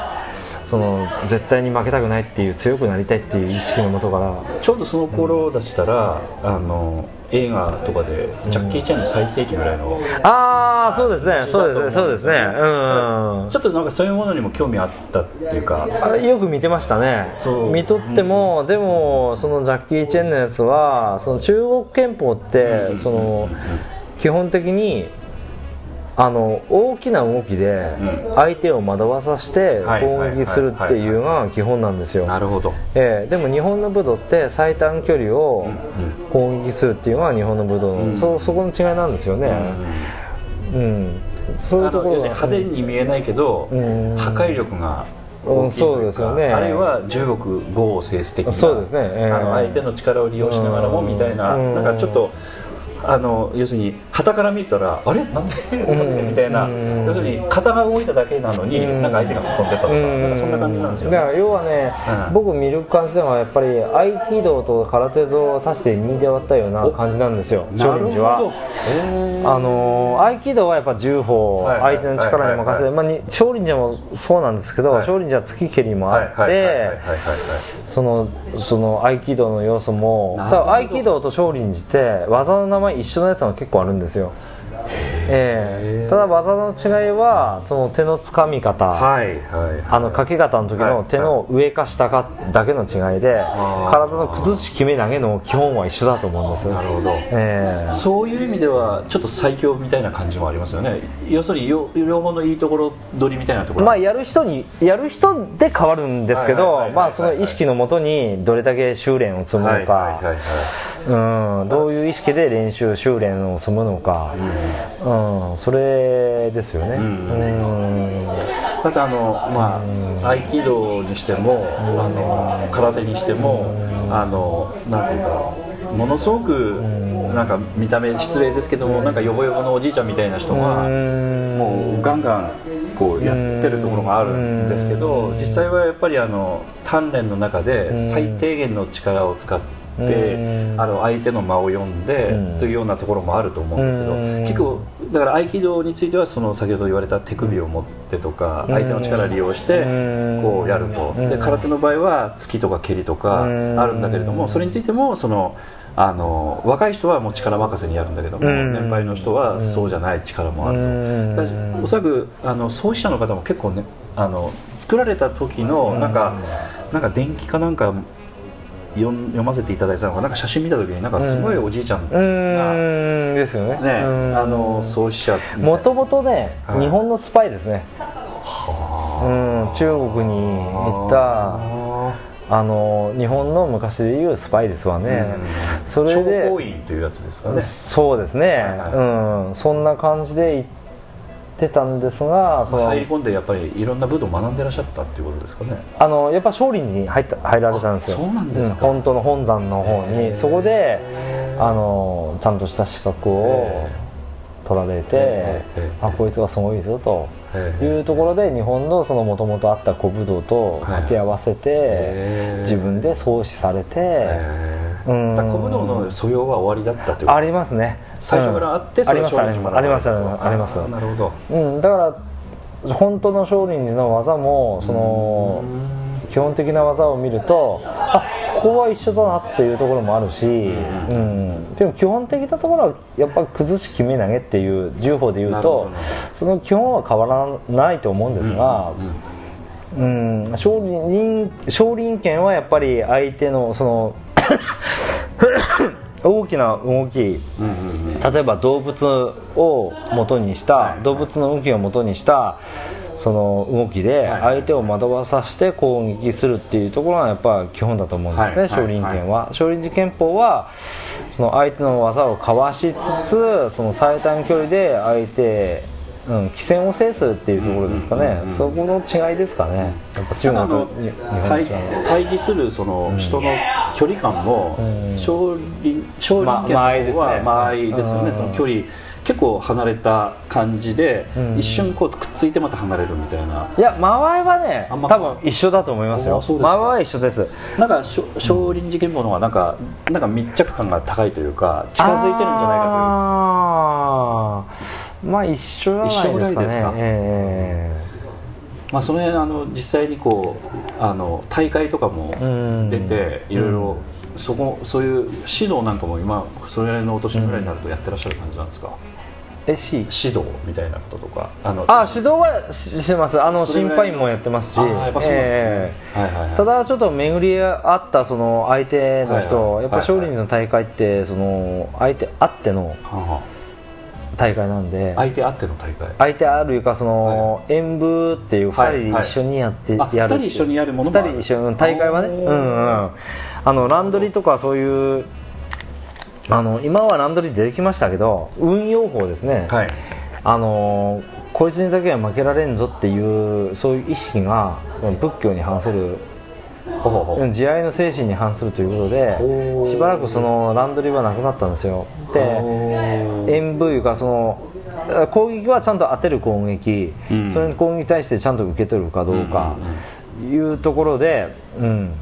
その絶対に負けたくないっていう強くなりたいっていう意識のもとから。ちょうどその頃だしたら、あの映画とかでジャッキー・チェンの最盛期ぐらいの、ああそうですね。そうですね。そうですね。うん。ちょっとなんかそういうものにも興味あったっていうかあよく見てましたね。見とっても、でもそのジャッキー・チェンのやつはその中国憲法ってその基本的にあの大きな動きでうん。相手を惑わさせてはい攻撃するっていうのが基本なんですよ、なるほど、ええ。でも日本の武道って最短距離を攻撃するっていうのが日本の武道の、うん。そそこの違いなんですよね、うん。そういあうところ派手に見えないけど、うん。破壊力がうん大きいというかそうですよね。あるいは中国語を制す的なそうですね。ええ。あの相手の力を利用しながらもみたいな、うん。なんかちょっとあの要するに旗から見たらあれ？なんで？みたいな、うん。要するに肩が動いただけなのに、うん。なんか相手が吹っ飛んでったとか,、そんな感じなんですよね。だから要はね、うん。僕見る感じではやっぱり合気道と空手道を足して2で割ったような感じなんですよ少林寺は。あのー合気道はやっぱ銃法相手の力に任せて、まあ、に少林寺もそうなんですけど、はい。少林寺は突き蹴りもあって、そのその合気道の要素も。合気道と少林寺って技の名前一緒のやつが結構あるんですよええ。ただ技の違いはその手のつかみ方、はいはいあの掛け方の時の手の上か下かだけの違いで、体の崩し決め投げの基本は一緒だと思うんです。なるほど。ええ。そういう意味ではちょっと最強みたいな感じもありますよね。要するに両両方のいいところ取りみたいなところ。まあやる人にやる人で変わるんですけどまあその意識のもとにどれだけ修練を積むのはいはいはいかはい。うん。どういう意識で練習修練を積むのか。うんそれですよね。うん。うん。またあのまあ合気道にしてもあの空手にしてもあのなんていうかものすごくなんか見た目失礼ですけどもなんかヨボヨボのおじいちゃんみたいな人がうん。もうガンガンこうやってるところがあるんですけど実際はやっぱりあの鍛錬の中で最低限の力を使ってうんあの相手の間を読んでうん。というようなところもあると思うんですけどうん。結構だから合気道についてはその先ほど言われた手首を持ってとかうん。相手の力を利用してうん。こうやると。うん。で空手の場合は突きとか蹴りとかあうん。るんだけれどもそれについてもそのあの若い人はもう力任せにやるんだけどもうん。年配の人はそうじゃない力もあると。おそらくあの創始者の方も結構ねあの作られた時のなんか、なんか電気かなんか読ん読ませていただいたのがなんか写真見た時になんかすごいおじいちゃんうが、ん。ですよね。ねうん。あの創始者もともとね、はい。日本のスパイですね、うん、中国に行ったあの日本の昔でいうスパイですわね、それ諜で報員というやつですかね。そうですね、はうん、そんな感じで行ってたんですがその入り込んでやっぱりいろんな武道を学んでらっしゃったっていうことですかね。あのやっぱ少林寺に入った入られたんですよ。あそうなんですか。本当の本山の方に。そこであのちゃんとした資格をへ取られてあこいつはすごいぞと。いうところで日本のもともとあった古武道と掛け合わせて自分で創始されてうん。古武道の素養は終わりだったってことありますね最初からあってうん。ありまありますありますあります。なるほど。うん、だから本当の少林寺の技もその基本的な技を見るとあここは一緒だなっていうところもあるし、うん、でも基本的なところはやっぱ崩し決め投げっていう銃法でいうとその基本は変わらないと思うんですが、うん、少林少林拳はやっぱり相手のその [LAUGHS] 大きな動きうんうんうん例えば動物を元にした動物の動きを元にしたその動きではい。相手を惑わさせて攻撃するっていうところがやっぱ基本だと思うんですね、はい。少林拳は、少林寺拳法はその相手の技をかわしつつその最短距離で相手、うん、棋戦を制するっていうところですかね、そこの違いですかね。やっぱ中国と日本の対対峙するその人の距離感もうん。少林少林拳は間合いですようん。ねその距離結構離れた感じでうん。一瞬こうくっついてまた離れるみたいな。いや間合いはね多分一緒だと思いますよ。間合いは一緒です。なんか少林寺拳法の方がなんかなんか密着感が高いというか近づいてるんじゃないかあーまあ一緒じゃないですかね。えというまあその辺あの実際にこうあの大会とかもうん。出ていろいろそこそういう指導なんかも今それぐらいのお年ぐらいになるとやってらっしゃる感じなんですか、え C 指導みたいなこととかあのあ指導はしします。あの審判員もやってますし。ただちょっと巡り合ったその相手の人、はいはいやっぱ少林の大会ってその相手あってのはあは大会なんで。あ相手あっての大会。相手あるいうかその演舞っていう2人で一緒にやってはいやるあ二人一緒にやるものも2人一緒うん大会はね。うんうん。あのランドリーとかそういうあの今はランドリー出てきましたけど運用法ですね、はい。あのこいつにだけは負けられんぞっていうそういう意識がその仏教に反する慈愛の精神に反するということでしばらくそのランドリーはなくなったんですよ。で演武いうかその攻撃はちゃんと当てる攻撃、うん。それに攻撃に対してちゃんと受け取るかどうか。いうところで、うん、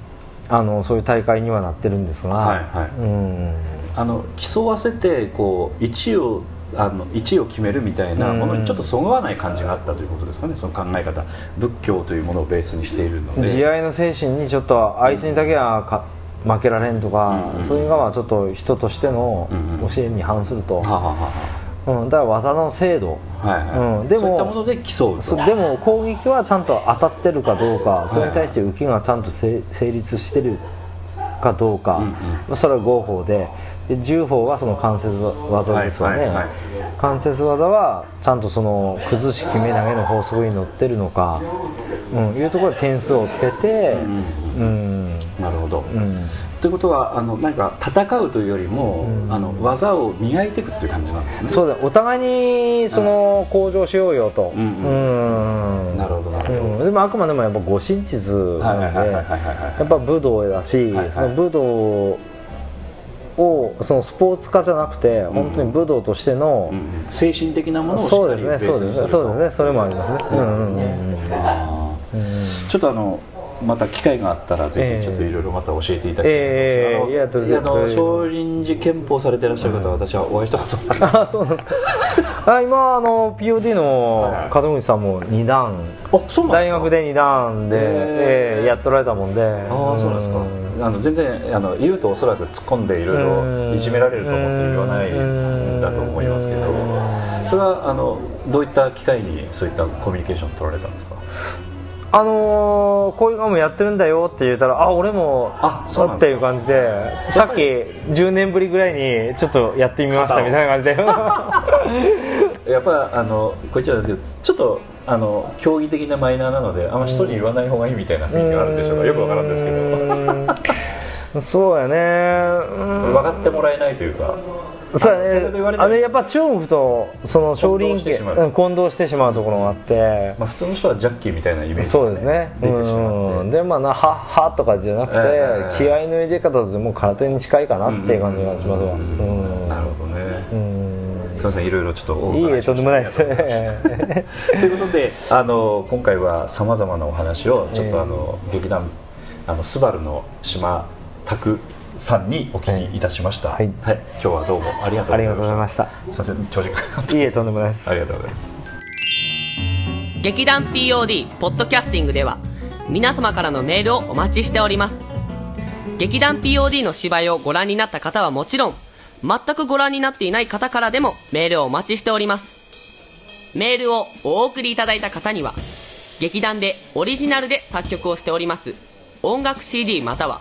あのそういう大会にはなってるんですが、はいはい。うん、あの競わせてこう1位をあの1位を決めるみたいなものにちょっとそぐわない感じがあったということですかねその考え方。仏教というものをベースにしているので。慈愛の精神にちょっとあいつにだけはか負けられんとか、うんそういうのはちょっと人としてのうんうん。教えに反すると、はあはあはうん、だから技の精度。あはいはい、うん。でもそういったもので競うでも攻撃はちゃんと当たってるかどうか、それに対して受けがちゃんとせ成立してるかどうか、うんそれは合法でで銃法はその関節技ですよね、はいはいはい。関節技はちゃんとその崩し決め投げの法則に乗ってるのか、うん、いうところで点数をつけて、うん。なるほど、うん。ということはあのなんか戦うというよりも、うん。あの技を磨いていくっていう感じなんですね。そうだ。お互いにその向上しようよと、うんうんなるほどなるほど、うん。でもあくまでもやっぱご真実なのでやっぱ武道だし、はいはい。その武道をそのスポーツ化じゃなくて、本当に武道としての、うん。精神的なものをそうかですねそうですねそうですねそれもありますね。うんうんうんちょっとあのまた機会があったらぜええひちょっといろいろまた教えていただきたいと思います、ええあのいやどうぞ。いやあの少林寺拳法されていらっしゃる方は私はお会いしたことがあるあそうなん。ですかあ今あの POD の門口さんも2段あそうなんですか？大学で2段で、へええやっとられたもんで。ああそうなんですか。ん。あの全然あの言うとおそらく突っ込んでいろいろいじめられると思って言わないんだと思いますけどそれはあのどういった機会にそういったコミュニケーション取られたんですか？あのー、こういうのもやってるんだよって言ったらあ俺もあそうっていう感じでさっき10年ぶりぐらいにちょっとやってみましたみたいな感じで。[LAUGHS] やっぱあのこっちはですけどちょっとあの競技的なマイナーなのであんま人に言わない方がいいみたいな雰囲気があるんでしょうか。よくわからんですけど。ど [LAUGHS] そうやね。うん。分かってもらえないというかそうね。あれやっぱ中国とその少林混同してしまう。うん混同してしまうところがあって。まあ、普通の人はジャッキーみたいなイメージそうですね。出てしまって。うん。でまあなははとかじゃなくて、ええ気合の入れ方でもう空手に近いかなっていう感じがしますわ。うん。なるほどね、うん。すみませんいろいろちょっとおいいえとんでもないです。ありがとうございますということであの今回はさまざまなお話をちょっとあの、劇団あのスバルの島拓さんにお聞きいたしました、はい。今日はどうもありがとうございました。ありがとうございました。すみません長時間いいえとんでもないです。ありがとうございます。劇団 POD ポッドキャスティングでは皆様からのメールをお待ちしております。劇団 POD の芝居をご覧になった方はもちろん全くご覧になっていない方からでもメールをお待ちしております。メールをお送りいただいた方には劇団でオリジナルで作曲をしております音楽 CD または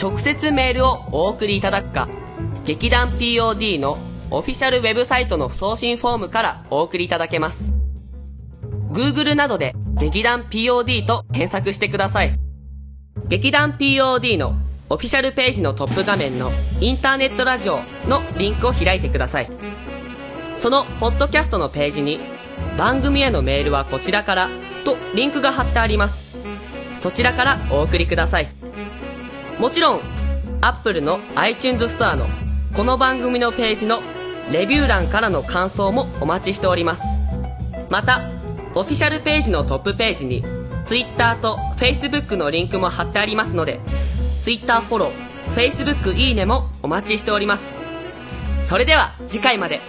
直接メールをお送りいただくか劇団 POD のオフィシャルウェブサイトの送信フォームからお送りいただけます。Google などで劇団 POD と検索してください。劇団 POD のオフィシャルページのトップ画面のインターネットラジオのリンクを開いてください。そのポッドキャストのページに番組へのメールはこちらからとリンクが貼ってあります。そちらからお送りください。もちろん Apple の iTunes ストアのこの番組のページのレビュー欄からの感想もお待ちしております。またオフィシャルページのトップページに Twitter と Facebook のリンクも貼ってありますので Twitter フォロー Facebook いいねもお待ちしております。それでは次回まで。